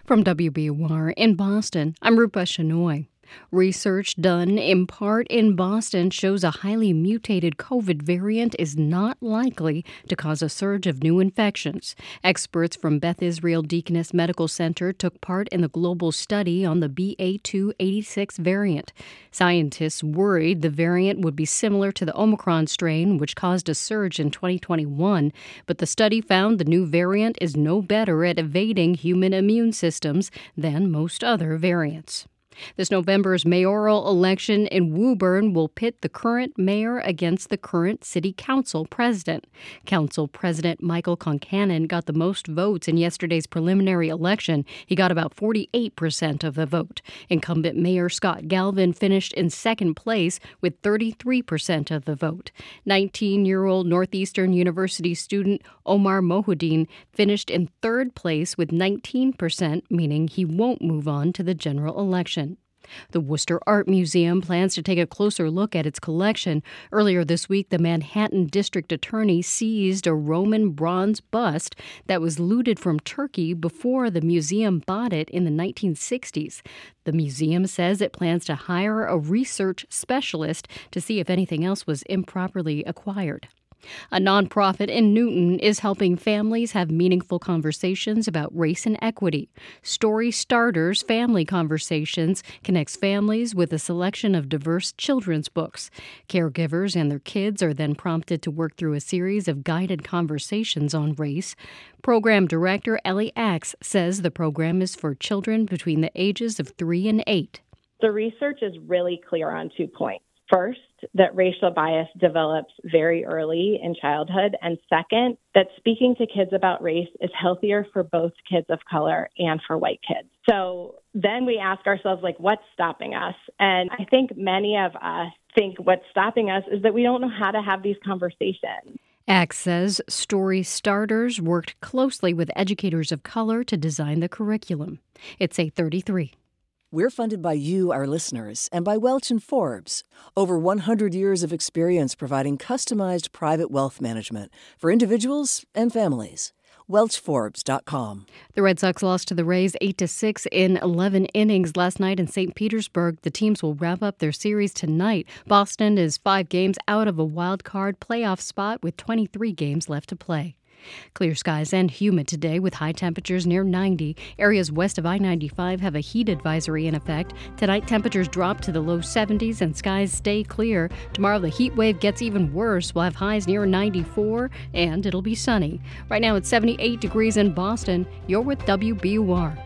From WBUR in Boston, I'm Rupa Shenoy. Research done in part in Boston shows a highly mutated COVID variant is not likely to cause a surge of new infections. Experts from Beth Israel Deaconess Medical Center took part in the global study on the BA286 variant. Scientists worried the variant would be similar to the Omicron strain, which caused a surge in 2021, but the study found the new variant is no better at evading human immune systems than most other variants. This November's mayoral election in Woburn will pit the current mayor against the current city council president. Council President Michael Concannon got the most votes in yesterday's preliminary election. He got about 48% of the vote. Incumbent Mayor Scott Galvin finished in second place with 33% of the vote. 19 year old Northeastern University student Omar Mohuddin finished in third place with 19%, meaning he won't move on to the general election. The Worcester Art Museum plans to take a closer look at its collection. Earlier this week, the Manhattan District Attorney seized a Roman bronze bust that was looted from Turkey before the museum bought it in the 1960s. The museum says it plans to hire a research specialist to see if anything else was improperly acquired. A nonprofit in Newton is helping families have meaningful conversations about race and equity. Story Starters Family Conversations connects families with a selection of diverse children's books. Caregivers and their kids are then prompted to work through a series of guided conversations on race. Program director Ellie Axe says the program is for children between the ages of 3 and 8. The research is really clear on two points. First, that racial bias develops very early in childhood. And second, that speaking to kids about race is healthier for both kids of color and for white kids. So then we ask ourselves, like, what's stopping us? And I think many of us think what's stopping us is that we don't know how to have these conversations. Axe says Story Starters worked closely with educators of color to design the curriculum. It's 833. We're funded by you, our listeners, and by Welch and Forbes. Over 100 years of experience providing customized private wealth management for individuals and families. WelchForbes.com. The Red Sox lost to the Rays 8 to 6 in 11 innings last night in St. Petersburg. The teams will wrap up their series tonight. Boston is 5 games out of a wild card playoff spot with 23 games left to play. Clear skies and humid today with high temperatures near 90. Areas west of I 95 have a heat advisory in effect. Tonight, temperatures drop to the low 70s and skies stay clear. Tomorrow, the heat wave gets even worse. We'll have highs near 94 and it'll be sunny. Right now, it's 78 degrees in Boston. You're with WBUR.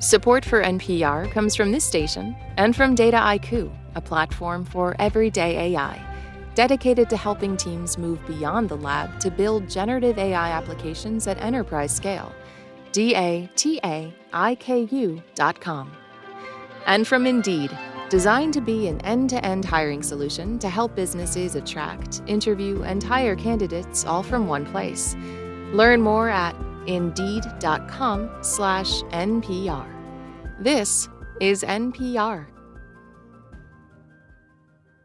Support for NPR comes from this station and from Dataiku, a platform for everyday AI dedicated to helping teams move beyond the lab to build generative AI applications at enterprise scale. D A T A I K U dot com. And from Indeed, designed to be an end to end hiring solution to help businesses attract, interview, and hire candidates all from one place. Learn more at indeed.com slash NPR. This is NPR.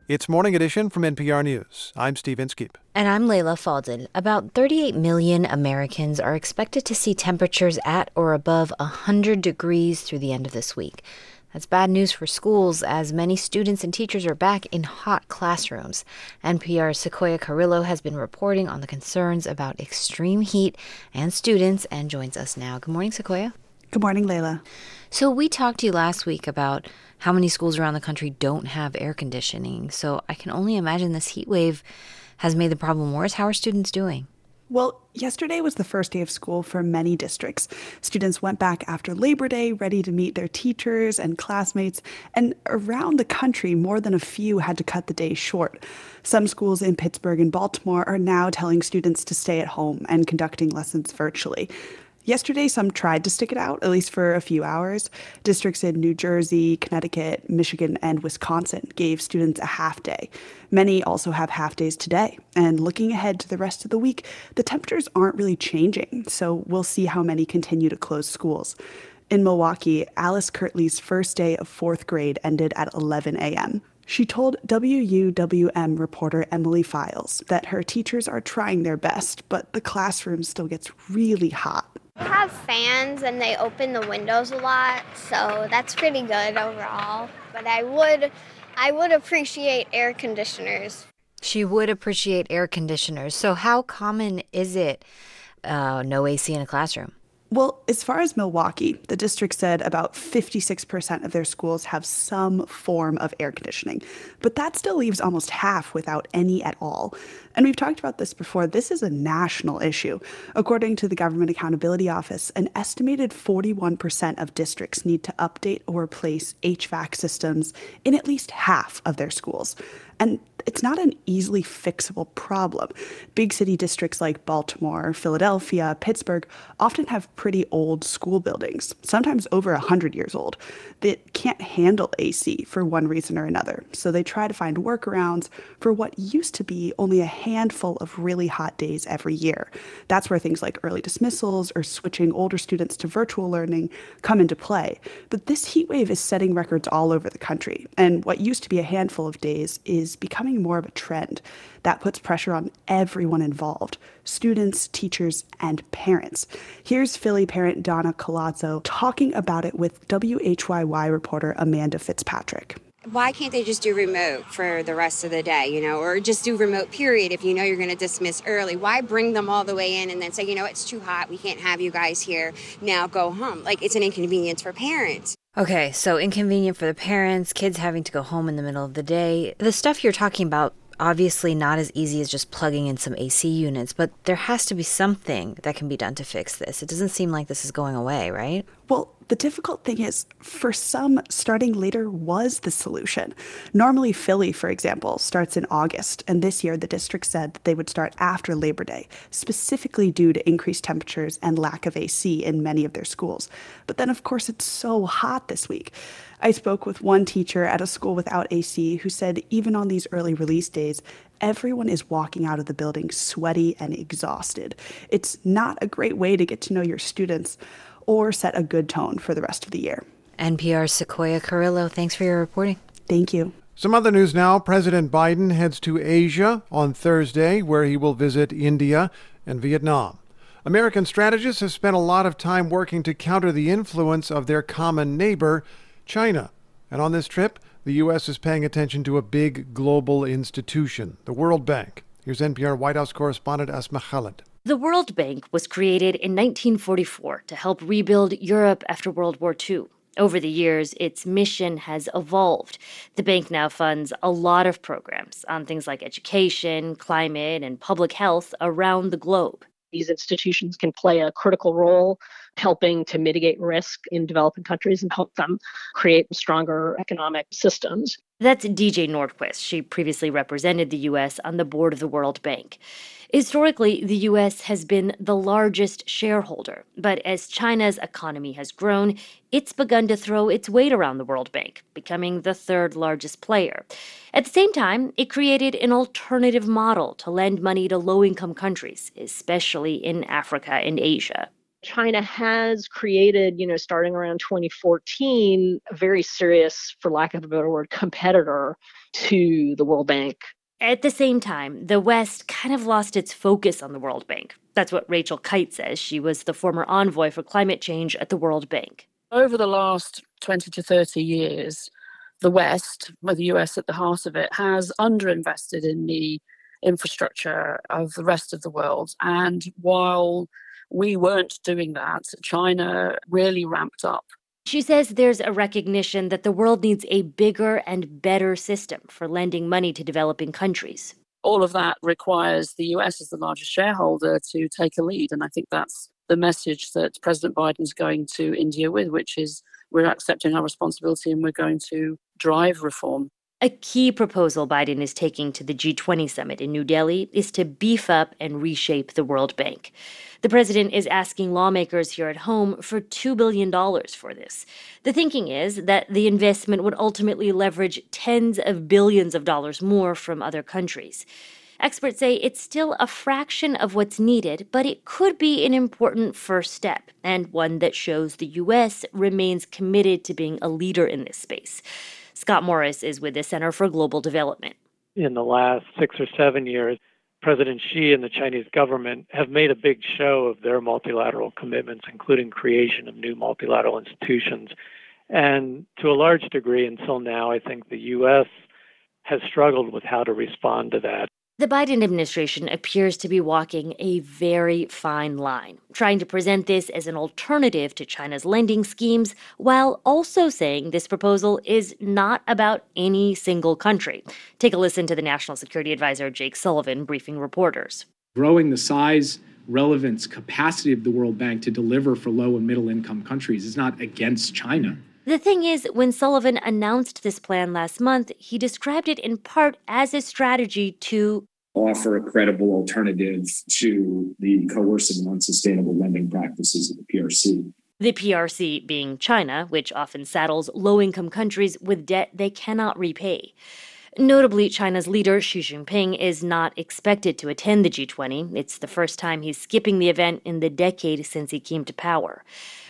It's Morning Edition from NPR News. I'm Steve Inskeep. And I'm Leila Fadel. About 38 million Americans are expected to see temperatures at or above 100 degrees through the end of this week. That's bad news for schools, as many students and teachers are back in hot classrooms. NPR's Sequoia Carrillo has been reporting on the concerns about extreme heat and students and joins us now. Good morning, Sequoia. Good morning, Leila. So, we talked to you last week about how many schools around the country don't have air conditioning. So, I can only imagine this heat wave has made the problem worse. How are students doing? Well, yesterday was the first day of school for many districts. Students went back after Labor Day, ready to meet their teachers and classmates, and around the country, more than a few had to cut the day short. Some schools in Pittsburgh and Baltimore are now telling students to stay at home and conducting lessons virtually. Yesterday, some tried to stick it out, at least for a few hours. Districts in New Jersey, Connecticut, Michigan, and Wisconsin gave students a half day. Many also have half days today. And looking ahead to the rest of the week, the temperatures aren't really changing, so we'll see how many continue to close schools. In Milwaukee, Alice Kirtley's first day of fourth grade ended at 11 a.m. She told WUWM reporter Emily Files that her teachers are trying their best, but the classroom still gets really hot. We have fans and they open the windows a lot, so that's pretty good overall. But I would I would appreciate air conditioners. She would appreciate air conditioners. So how common is it uh, no AC in a classroom? Well, as far as Milwaukee, the district said about 56% of their schools have some form of air conditioning, but that still leaves almost half without any at all. And we've talked about this before. This is a national issue. According to the Government Accountability Office, an estimated 41% of districts need to update or replace HVAC systems in at least half of their schools. And it's not an easily fixable problem. Big city districts like Baltimore, Philadelphia, Pittsburgh often have pretty old school buildings, sometimes over 100 years old, that can't handle AC for one reason or another. So they try to find workarounds for what used to be only a handful of really hot days every year. That's where things like early dismissals or switching older students to virtual learning come into play. But this heat wave is setting records all over the country, and what used to be a handful of days is becoming more of a trend. That puts pressure on everyone involved students, teachers, and parents. Here's Philly parent Donna Colazzo talking about it with WHYY reporter Amanda Fitzpatrick. Why can't they just do remote for the rest of the day, you know, or just do remote period if you know you're going to dismiss early? Why bring them all the way in and then say, you know, it's too hot, we can't have you guys here, now go home? Like, it's an inconvenience for parents. Okay, so inconvenient for the parents, kids having to go home in the middle of the day. The stuff you're talking about obviously not as easy as just plugging in some AC units, but there has to be something that can be done to fix this. It doesn't seem like this is going away, right? Well, the difficult thing is, for some, starting later was the solution. Normally, Philly, for example, starts in August, and this year the district said that they would start after Labor Day, specifically due to increased temperatures and lack of AC in many of their schools. But then, of course, it's so hot this week. I spoke with one teacher at a school without AC who said even on these early release days, everyone is walking out of the building sweaty and exhausted. It's not a great way to get to know your students or set a good tone for the rest of the year. NPR's Sequoia Carrillo, thanks for your reporting. Thank you. Some other news now. President Biden heads to Asia on Thursday, where he will visit India and Vietnam. American strategists have spent a lot of time working to counter the influence of their common neighbor, China. And on this trip, the U.S. is paying attention to a big global institution, the World Bank. Here's NPR White House correspondent Asma Khalid. The World Bank was created in 1944 to help rebuild Europe after World War II. Over the years, its mission has evolved. The bank now funds a lot of programs on things like education, climate, and public health around the globe. These institutions can play a critical role helping to mitigate risk in developing countries and help them create stronger economic systems. That's DJ Nordquist. She previously represented the U.S. on the board of the World Bank. Historically, the U.S. has been the largest shareholder, but as China's economy has grown, it's begun to throw its weight around the World Bank, becoming the third largest player. At the same time, it created an alternative model to lend money to low income countries, especially in Africa and Asia. China has created, you know, starting around 2014, a very serious, for lack of a better word, competitor to the World Bank at the same time, the West kind of lost its focus on the World Bank. That's what Rachel Kyte says. She was the former envoy for climate change at the World Bank. Over the last 20 to 30 years, the West, with the US at the heart of it, has underinvested in the infrastructure of the rest of the world. And while we weren't doing that, China really ramped up she says there's a recognition that the world needs a bigger and better system for lending money to developing countries. All of that requires the US as the largest shareholder to take a lead. And I think that's the message that President Biden is going to India with, which is we're accepting our responsibility and we're going to drive reform. A key proposal Biden is taking to the G20 summit in New Delhi is to beef up and reshape the World Bank. The president is asking lawmakers here at home for $2 billion for this. The thinking is that the investment would ultimately leverage tens of billions of dollars more from other countries. Experts say it's still a fraction of what's needed, but it could be an important first step, and one that shows the U.S. remains committed to being a leader in this space. Scott Morris is with the Center for Global Development. In the last six or seven years, President Xi and the Chinese government have made a big show of their multilateral commitments, including creation of new multilateral institutions. And to a large degree, until now, I think the U.S. has struggled with how to respond to that. The Biden administration appears to be walking a very fine line, trying to present this as an alternative to China's lending schemes, while also saying this proposal is not about any single country. Take a listen to the National Security Advisor Jake Sullivan briefing reporters. Growing the size, relevance, capacity of the World Bank to deliver for low and middle income countries is not against China. The thing is, when Sullivan announced this plan last month, he described it in part as a strategy to offer a credible alternative to the coercive and unsustainable lending practices of the PRC. The PRC being China, which often saddles low income countries with debt they cannot repay. Notably, China's leader, Xi Jinping, is not expected to attend the G20. It's the first time he's skipping the event in the decade since he came to power.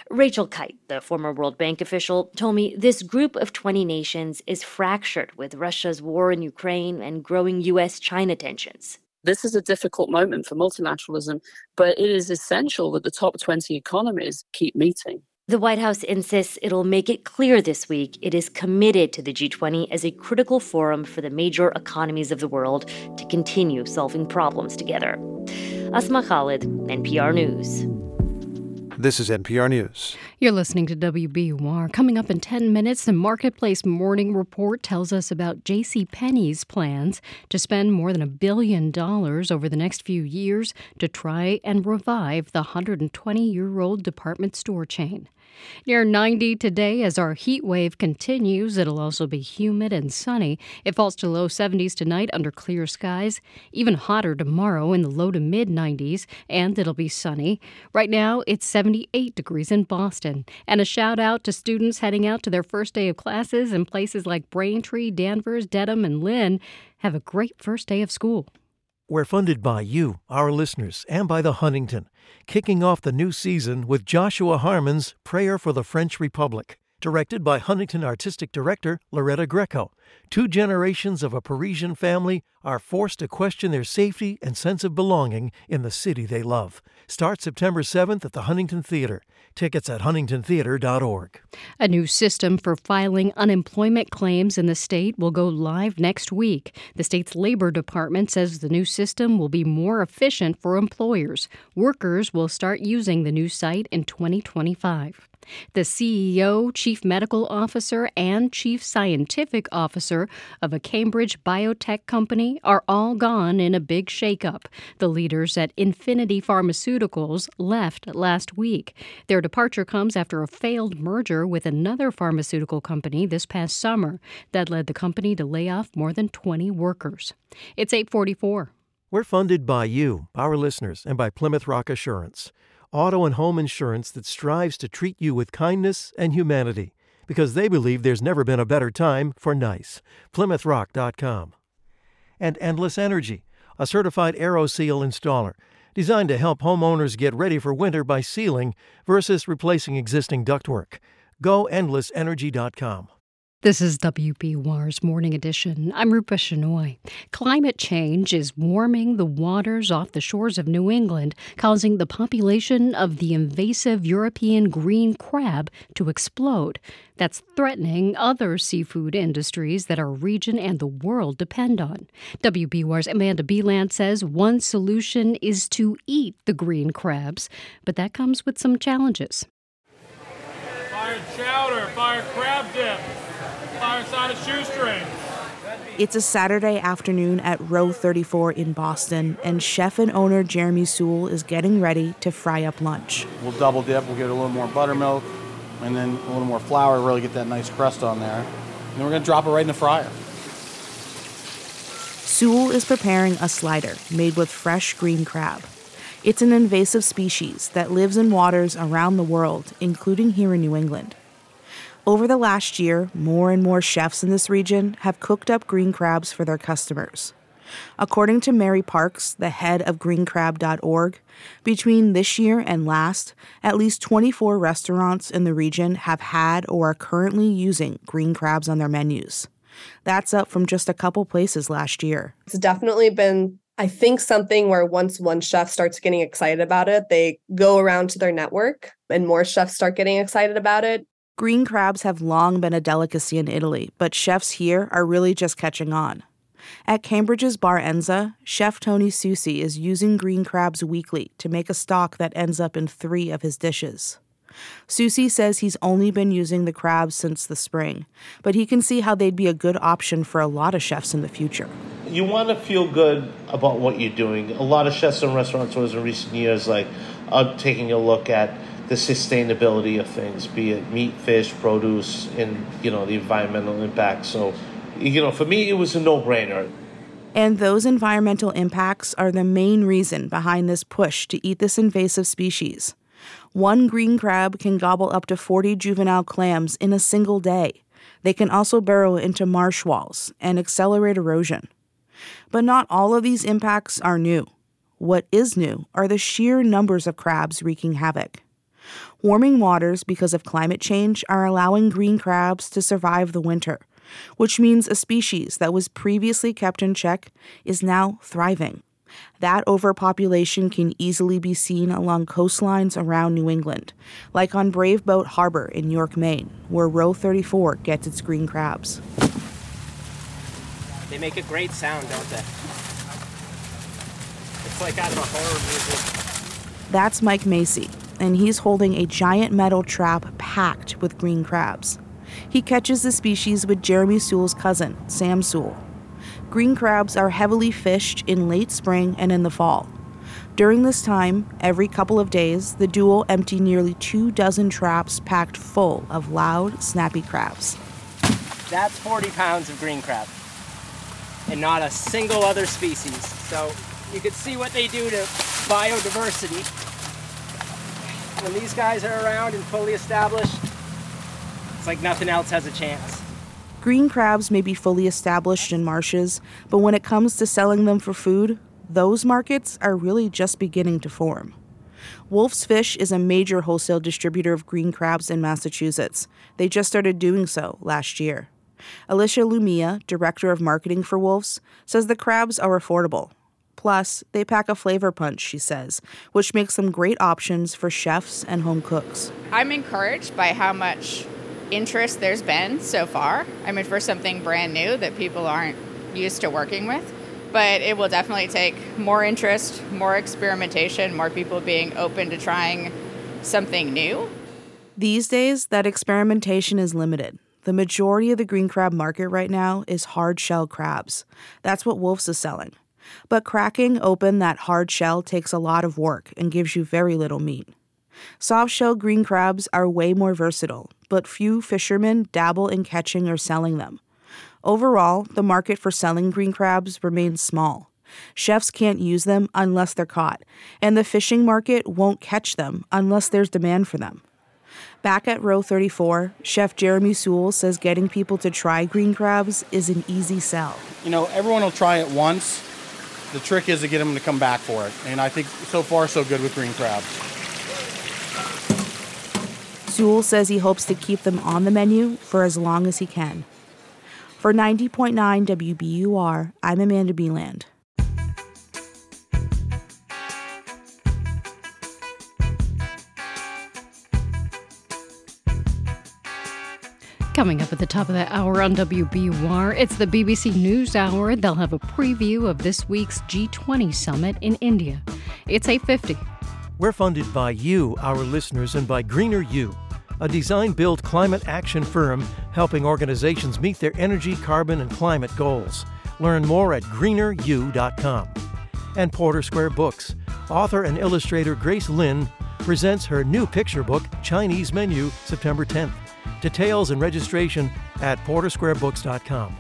Rachel Kyte, the former World Bank official, told me this group of 20 nations is fractured with Russia's war in Ukraine and growing U.S. China tensions. This is a difficult moment for multilateralism, but it is essential that the top 20 economies keep meeting. The White House insists it'll make it clear this week it is committed to the G20 as a critical forum for the major economies of the world to continue solving problems together. Asma Khalid, NPR News. This is NPR News. You're listening to WBUR. Coming up in 10 minutes, the Marketplace Morning Report tells us about J.C. Penney's plans to spend more than a billion dollars over the next few years to try and revive the 120-year-old department store chain. Near 90 today as our heat wave continues. It'll also be humid and sunny. It falls to low 70s tonight under clear skies. Even hotter tomorrow in the low to mid 90s, and it'll be sunny. Right now, it's 78 degrees in Boston. And a shout out to students heading out to their first day of classes in places like Braintree, Danvers, Dedham, and Lynn. Have a great first day of school. We're funded by you, our listeners, and by the Huntington, kicking off the new season with Joshua Harmon's Prayer for the French Republic, directed by Huntington Artistic Director Loretta Greco. Two generations of a Parisian family are forced to question their safety and sense of belonging in the city they love. Start September 7th at the Huntington Theater. Tickets at huntingtontheater.org. A new system for filing unemployment claims in the state will go live next week. The state's labor department says the new system will be more efficient for employers. Workers will start using the new site in 2025. The CEO, Chief Medical Officer, and Chief Scientific Officer of a Cambridge biotech company are all gone in a big shakeup. The leaders at Infinity Pharmaceuticals left last week. Their departure comes after a failed merger with another pharmaceutical company this past summer that led the company to lay off more than 20 workers. It's 844. We're funded by you, our listeners, and by Plymouth Rock Assurance auto and home insurance that strives to treat you with kindness and humanity because they believe there's never been a better time for nice. PlymouthRock.com. And Endless Energy, a certified AeroSeal installer designed to help homeowners get ready for winter by sealing versus replacing existing ductwork. Go endlessenergy.com. This is WBUR's Morning Edition. I'm Rupa Shenoy. Climate change is warming the waters off the shores of New England, causing the population of the invasive European green crab to explode. That's threatening other seafood industries that our region and the world depend on. WBUR's Amanda Beland says one solution is to eat the green crabs, but that comes with some challenges. Fire chowder, fire crab dip fireside shoestring. It's a Saturday afternoon at Row 34 in Boston, and chef and owner Jeremy Sewall is getting ready to fry up lunch. We'll double dip, we'll get a little more buttermilk, and then a little more flour, really get that nice crust on there. And then we're gonna drop it right in the fryer. Sewall is preparing a slider made with fresh green crab. It's an invasive species that lives in waters around the world, including here in New England. Over the last year, more and more chefs in this region have cooked up green crabs for their customers. According to Mary Parks, the head of greencrab.org, between this year and last, at least 24 restaurants in the region have had or are currently using green crabs on their menus. That's up from just a couple places last year. It's definitely been I think something where once one chef starts getting excited about it, they go around to their network and more chefs start getting excited about it. Green crabs have long been a delicacy in Italy, but chefs here are really just catching on. At Cambridge's Bar Enza, chef Tony Susi is using green crabs weekly to make a stock that ends up in three of his dishes. Susi says he's only been using the crabs since the spring, but he can see how they'd be a good option for a lot of chefs in the future. You want to feel good about what you're doing. A lot of chefs and restaurateurs in recent years, like, are taking a look at the sustainability of things, be it meat, fish, produce, and you know the environmental impact. So, you know, for me, it was a no-brainer. And those environmental impacts are the main reason behind this push to eat this invasive species. One green crab can gobble up to 40 juvenile clams in a single day. They can also burrow into marsh walls and accelerate erosion. But not all of these impacts are new. What is new are the sheer numbers of crabs wreaking havoc. Warming waters because of climate change are allowing green crabs to survive the winter, which means a species that was previously kept in check is now thriving. That overpopulation can easily be seen along coastlines around New England, like on Brave Boat Harbor in York, Maine, where Row 34 gets its green crabs. They make a great sound, don't they? It's like out of a horror movie. That's Mike Macy, and he's holding a giant metal trap packed with green crabs. He catches the species with Jeremy Sewall's cousin, Sam Sewall. Green crabs are heavily fished in late spring and in the fall. During this time, every couple of days, the duo empty nearly two dozen traps packed full of loud, snappy crabs. That's 40 pounds of green crab, and not a single other species. So you can see what they do to biodiversity. When these guys are around and fully established, it's like nothing else has a chance. Green crabs may be fully established in marshes, but when it comes to selling them for food, those markets are really just beginning to form. Wulf's Fish is a major wholesale distributor of green crabs in Massachusetts. They just started doing so last year. Alicia Lumia, director of marketing for Wulf's, says the crabs are affordable. Plus, they pack a flavor punch, she says, which makes them great options for chefs and home cooks. I'm encouraged by how much interest there's been so far. I mean, for something brand new that people aren't used to working with. But it will definitely take more interest, more experimentation, more people being open to trying something new. These days, that experimentation is limited. The majority of the green crab market right now is hard shell crabs. That's what Wulf's is selling. But cracking open that hard shell takes a lot of work and gives you very little meat. Soft shell green crabs are way more versatile, but few fishermen dabble in catching or selling them. Overall, the market for selling green crabs remains small. Chefs can't use them unless they're caught, and the fishing market won't catch them unless there's demand for them. Back at row 34, Chef Jeremy Sewall says getting people to try green crabs is an easy sell. You know, everyone will try it once. The trick is to get them to come back for it. And I think so far, so good with green crabs. Sewall says he hopes to keep them on the menu for as long as he can. For 90.9 WBUR, I'm Amanda Beland. Coming up at the top of the hour on WBUR, it's the BBC News Hour. They'll have a preview of this week's G20 summit in India. It's 850. We're funded by you, our listeners, and by GreenerU, a design build climate action firm helping organizations meet their energy, carbon, and climate goals. Learn more at greeneru.com. And Porter Square Books. Author and illustrator Grace Lin presents her new picture book, Chinese Menu, September 10th. Details and registration at portersquarebooks.com.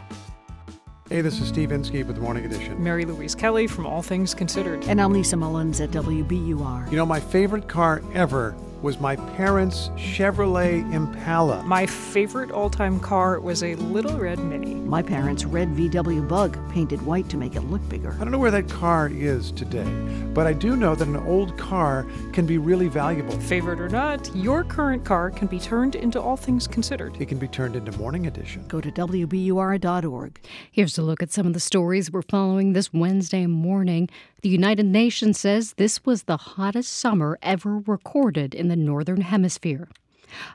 Hey, this is Steve Inskeep with Morning Edition. Mary Louise Kelly from All Things Considered. And I'm Lisa Mullins at WBUR. You know, my favorite car ever was my parents' Chevrolet Impala. My favorite all time car was a Little Red Mini. My parents' red VW Bug, painted white to make it look bigger. I don't know where that car is today, but I do know that an old car can be really valuable. Favorite or not, your current car can be turned into All Things Considered. It can be turned into Morning Edition. Go to WBUR.org. Here's a look at some of the stories we're following this Wednesday morning. The United Nations says this was the hottest summer ever recorded in the Northern Hemisphere.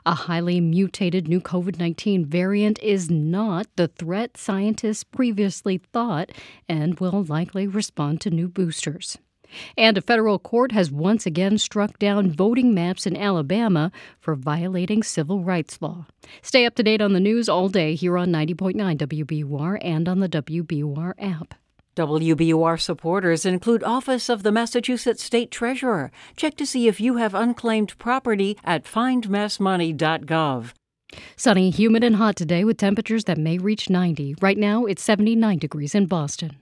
A highly mutated new COVID 19 variant is not the threat scientists previously thought and will likely respond to new boosters. And a federal court has once again struck down voting maps in Alabama for violating civil rights law. Stay up to date on the news all day here on 90.9 WBUR and on the WBUR app. WBUR supporters include Office of the Massachusetts State Treasurer. Check to see if you have unclaimed property at findmassmoney.gov. Sunny, humid, and hot today with temperatures that may reach 90. Right now, it's 79 degrees in Boston.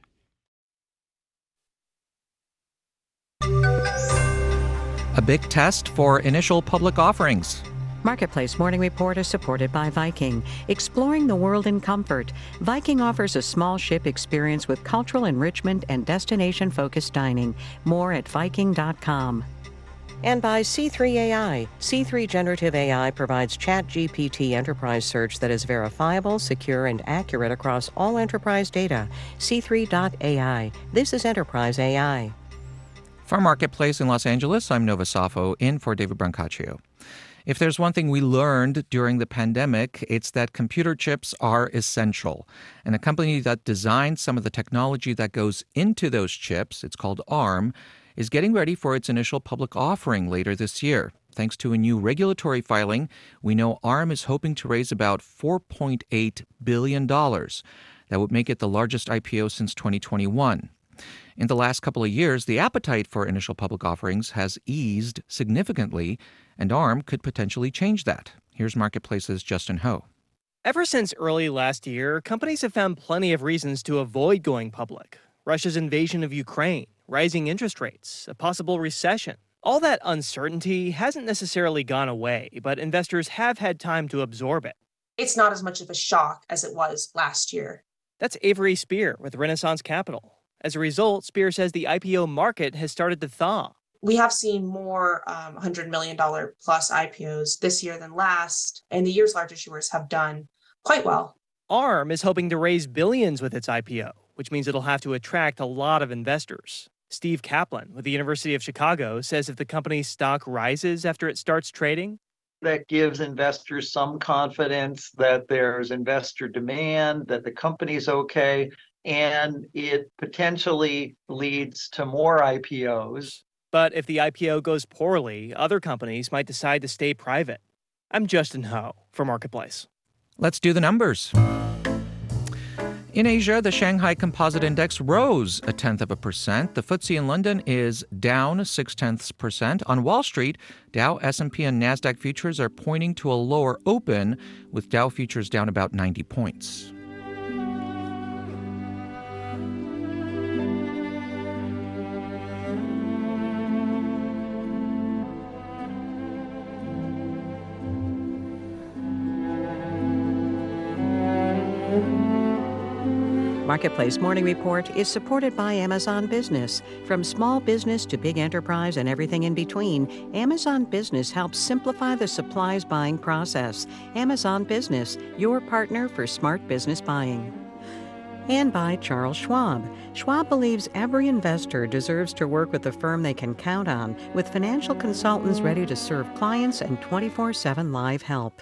A big test for initial public offerings. Marketplace Morning Report is supported by Viking. Exploring the world in comfort, Viking offers a small ship experience with cultural enrichment and destination focused dining. More at Viking.com. And by C3 AI. C3 Generative AI provides ChatGPT enterprise search that is verifiable, secure, and accurate across all enterprise data. C3.ai. This is enterprise AI. From Marketplace in Los Angeles, I'm Nova Safo in for David Brancaccio. If there's one thing we learned during the pandemic, it's that computer chips are essential. And a company that designed some of the technology that goes into those chips, it's called ARM, is getting ready for its initial public offering later this year. Thanks to a new regulatory filing, we know ARM is hoping to raise about $4.8 billion. That would make it the largest IPO since 2021. In the last couple of years, the appetite for initial public offerings has eased significantly, and ARM could potentially change that. Here's Marketplace's Justin Ho. Ever since early last year, companies have found plenty of reasons to avoid going public. Russia's invasion of Ukraine, rising interest rates, a possible recession. All that uncertainty hasn't necessarily gone away, but investors have had time to absorb it. It's not as much of a shock as it was last year. That's Avery Spear with Renaissance Capital. As a result, Spear says the IPO market has started to thaw. We have seen more um, $100 million plus IPOs this year than last, and the year's large issuers have done quite well. ARM is hoping to raise billions with its IPO, which means it'll have to attract a lot of investors. Steve Kaplan with the University of Chicago says if the company's stock rises after it starts trading, that gives investors some confidence that there's investor demand, that the company's okay, and it potentially leads to more IPOs. But if the IPO goes poorly, other companies might decide to stay private. I'm Justin Ho for Marketplace. Let's do the numbers. In Asia, the Shanghai Composite Index rose a tenth of a percent. The FTSE in London is down six tenths percent. On Wall Street, Dow, S&P, and Nasdaq futures are pointing to a lower open, with Dow futures down about 90 points. Marketplace Morning Report is supported by Amazon Business. From small business to big enterprise and everything in between, Amazon Business helps simplify the supplies buying process. Amazon Business, your partner for smart business buying. And by Charles Schwab. Schwab believes every investor deserves to work with a firm they can count on, with financial consultants ready to serve clients and 24 7 live help.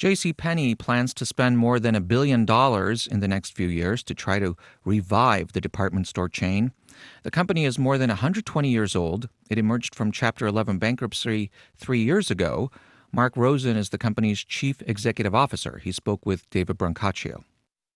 J.C. Penney plans to spend more than a billion dollars in the next few years to try to revive the department store chain. The company is more than 120 years old. It emerged from Chapter 11 bankruptcy three years ago. Marc Rosen is the company's chief executive officer. He spoke with David Brancaccio.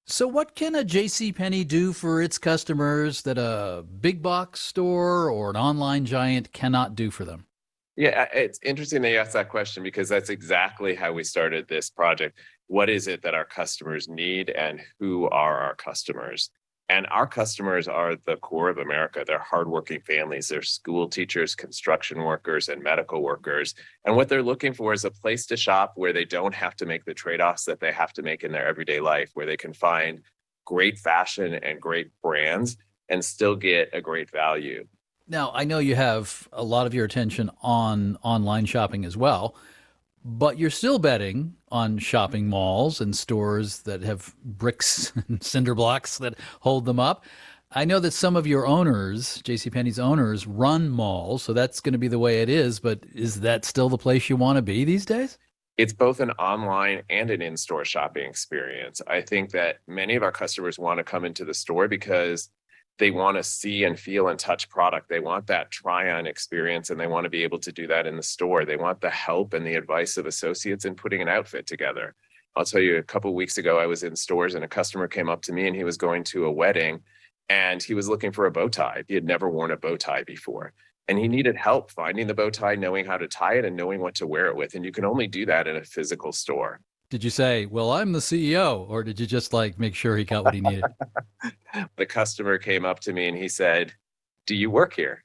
So, what can a J.C. Penney do for its customers that a big box store or an online giant cannot do for them? Yeah, it's interesting that you asked that question because that's exactly how we started this project. What is it that our customers need and who are our customers? And our customers are the core of America. They're hardworking families. They're school teachers, construction workers, and medical workers. And what they're looking for is a place to shop where they don't have to make the trade offs that they have to make in their everyday life, where they can find great fashion and great brands and still get a great value. Now, I know you have a lot of your attention on online shopping as well, but you're still betting on shopping malls and stores that have bricks and cinder blocks that hold them up. I know that some of your owners, JCPenney's owners, run malls, so that's going to be the way it is, but is that still the place you want to be these days? It's both an online and an in store shopping experience. I think that many of our customers want to come into the store because they want to see and feel and touch product. They want that try on experience and they want to be able to do that in the store. They want the help and the advice of associates in putting an outfit together. I'll tell you, a couple weeks ago, I was in stores and a customer came up to me and he was going to a wedding and he was looking for a bow tie. He had never worn a bow tie before. And he needed help finding the bow tie, knowing how to tie it, and knowing what to wear it with. And you can only do that in a physical store. Did you say, "Well, I'm the CEO," or did you just like make sure he got what he needed? the customer came up to me and he said, "Do you work here?"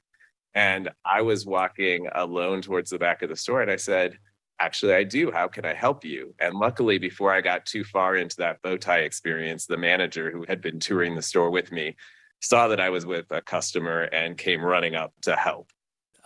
And I was walking alone towards the back of the store, and I said, "Actually, I do. How can I help you?" And luckily, before I got too far into that bow tie experience, the manager who had been touring the store with me saw that I was with a customer and came running up to help.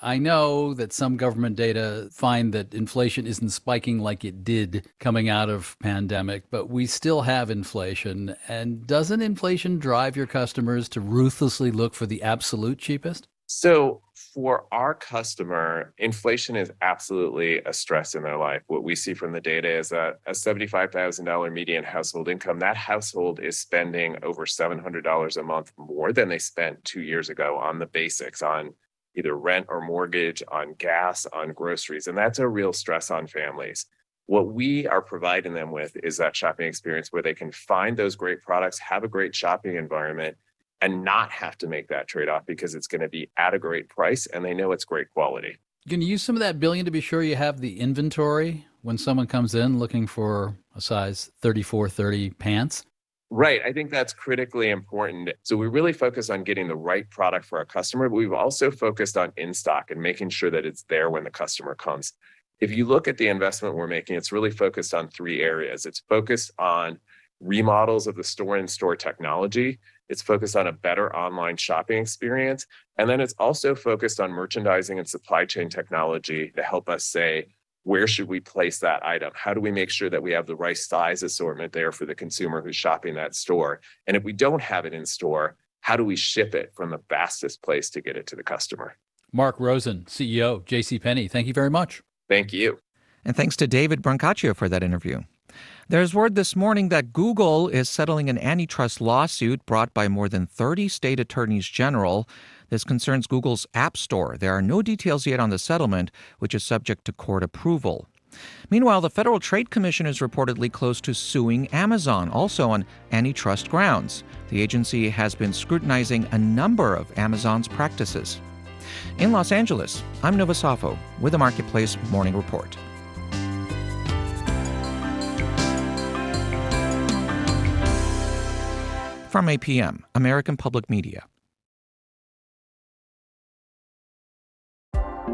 I know that some government data find that inflation isn't spiking like it did coming out of pandemic, but we still have inflation. And doesn't inflation drive your customers to ruthlessly look for the absolute cheapest? So, for our customer, inflation is absolutely a stress in their life. What we see from the data is that a $75,000 median household income, that household is spending over $700 a month more than they spent two years ago on the basics, on either rent or mortgage, on gas, on groceries. And that's a real stress on families. What we are providing them with is that shopping experience where they can find those great products, have a great shopping environment, and not have to make that trade off because it's going to be at a great price and they know it's great quality. Can you use some of that billion to be sure you have the inventory when someone comes in looking for a size 34 30 pants? Right. I think that's critically important. So we really focus on getting the right product for our customer, but we've also focused on in stock and making sure that it's there when the customer comes. If you look at the investment we're making, it's really focused on three areas. It's focused on remodels of the store in store technology. It's focused on a better online shopping experience. And then it's also focused on merchandising and supply chain technology to help us say, where should we place that item? How do we make sure that we have the right size assortment there for the consumer who's shopping that store? And if we don't have it in store, how do we ship it from the fastest place to get it to the customer? Marc Rosen, CEO, J.C. JCPenney, thank you very much. Thank you. And thanks to David Brancaccio for that interview. There's word this morning that Google is settling an antitrust lawsuit brought by more than 30 state attorneys general. This concerns Google's App Store. There are no details yet on the settlement, which is subject to court approval. Meanwhile, the Federal Trade Commission is reportedly close to suing Amazon, also on antitrust grounds. The agency has been scrutinizing a number of Amazon's practices. In Los Angeles, I'm Nova with the Marketplace Morning Report. From APM, American Public Media.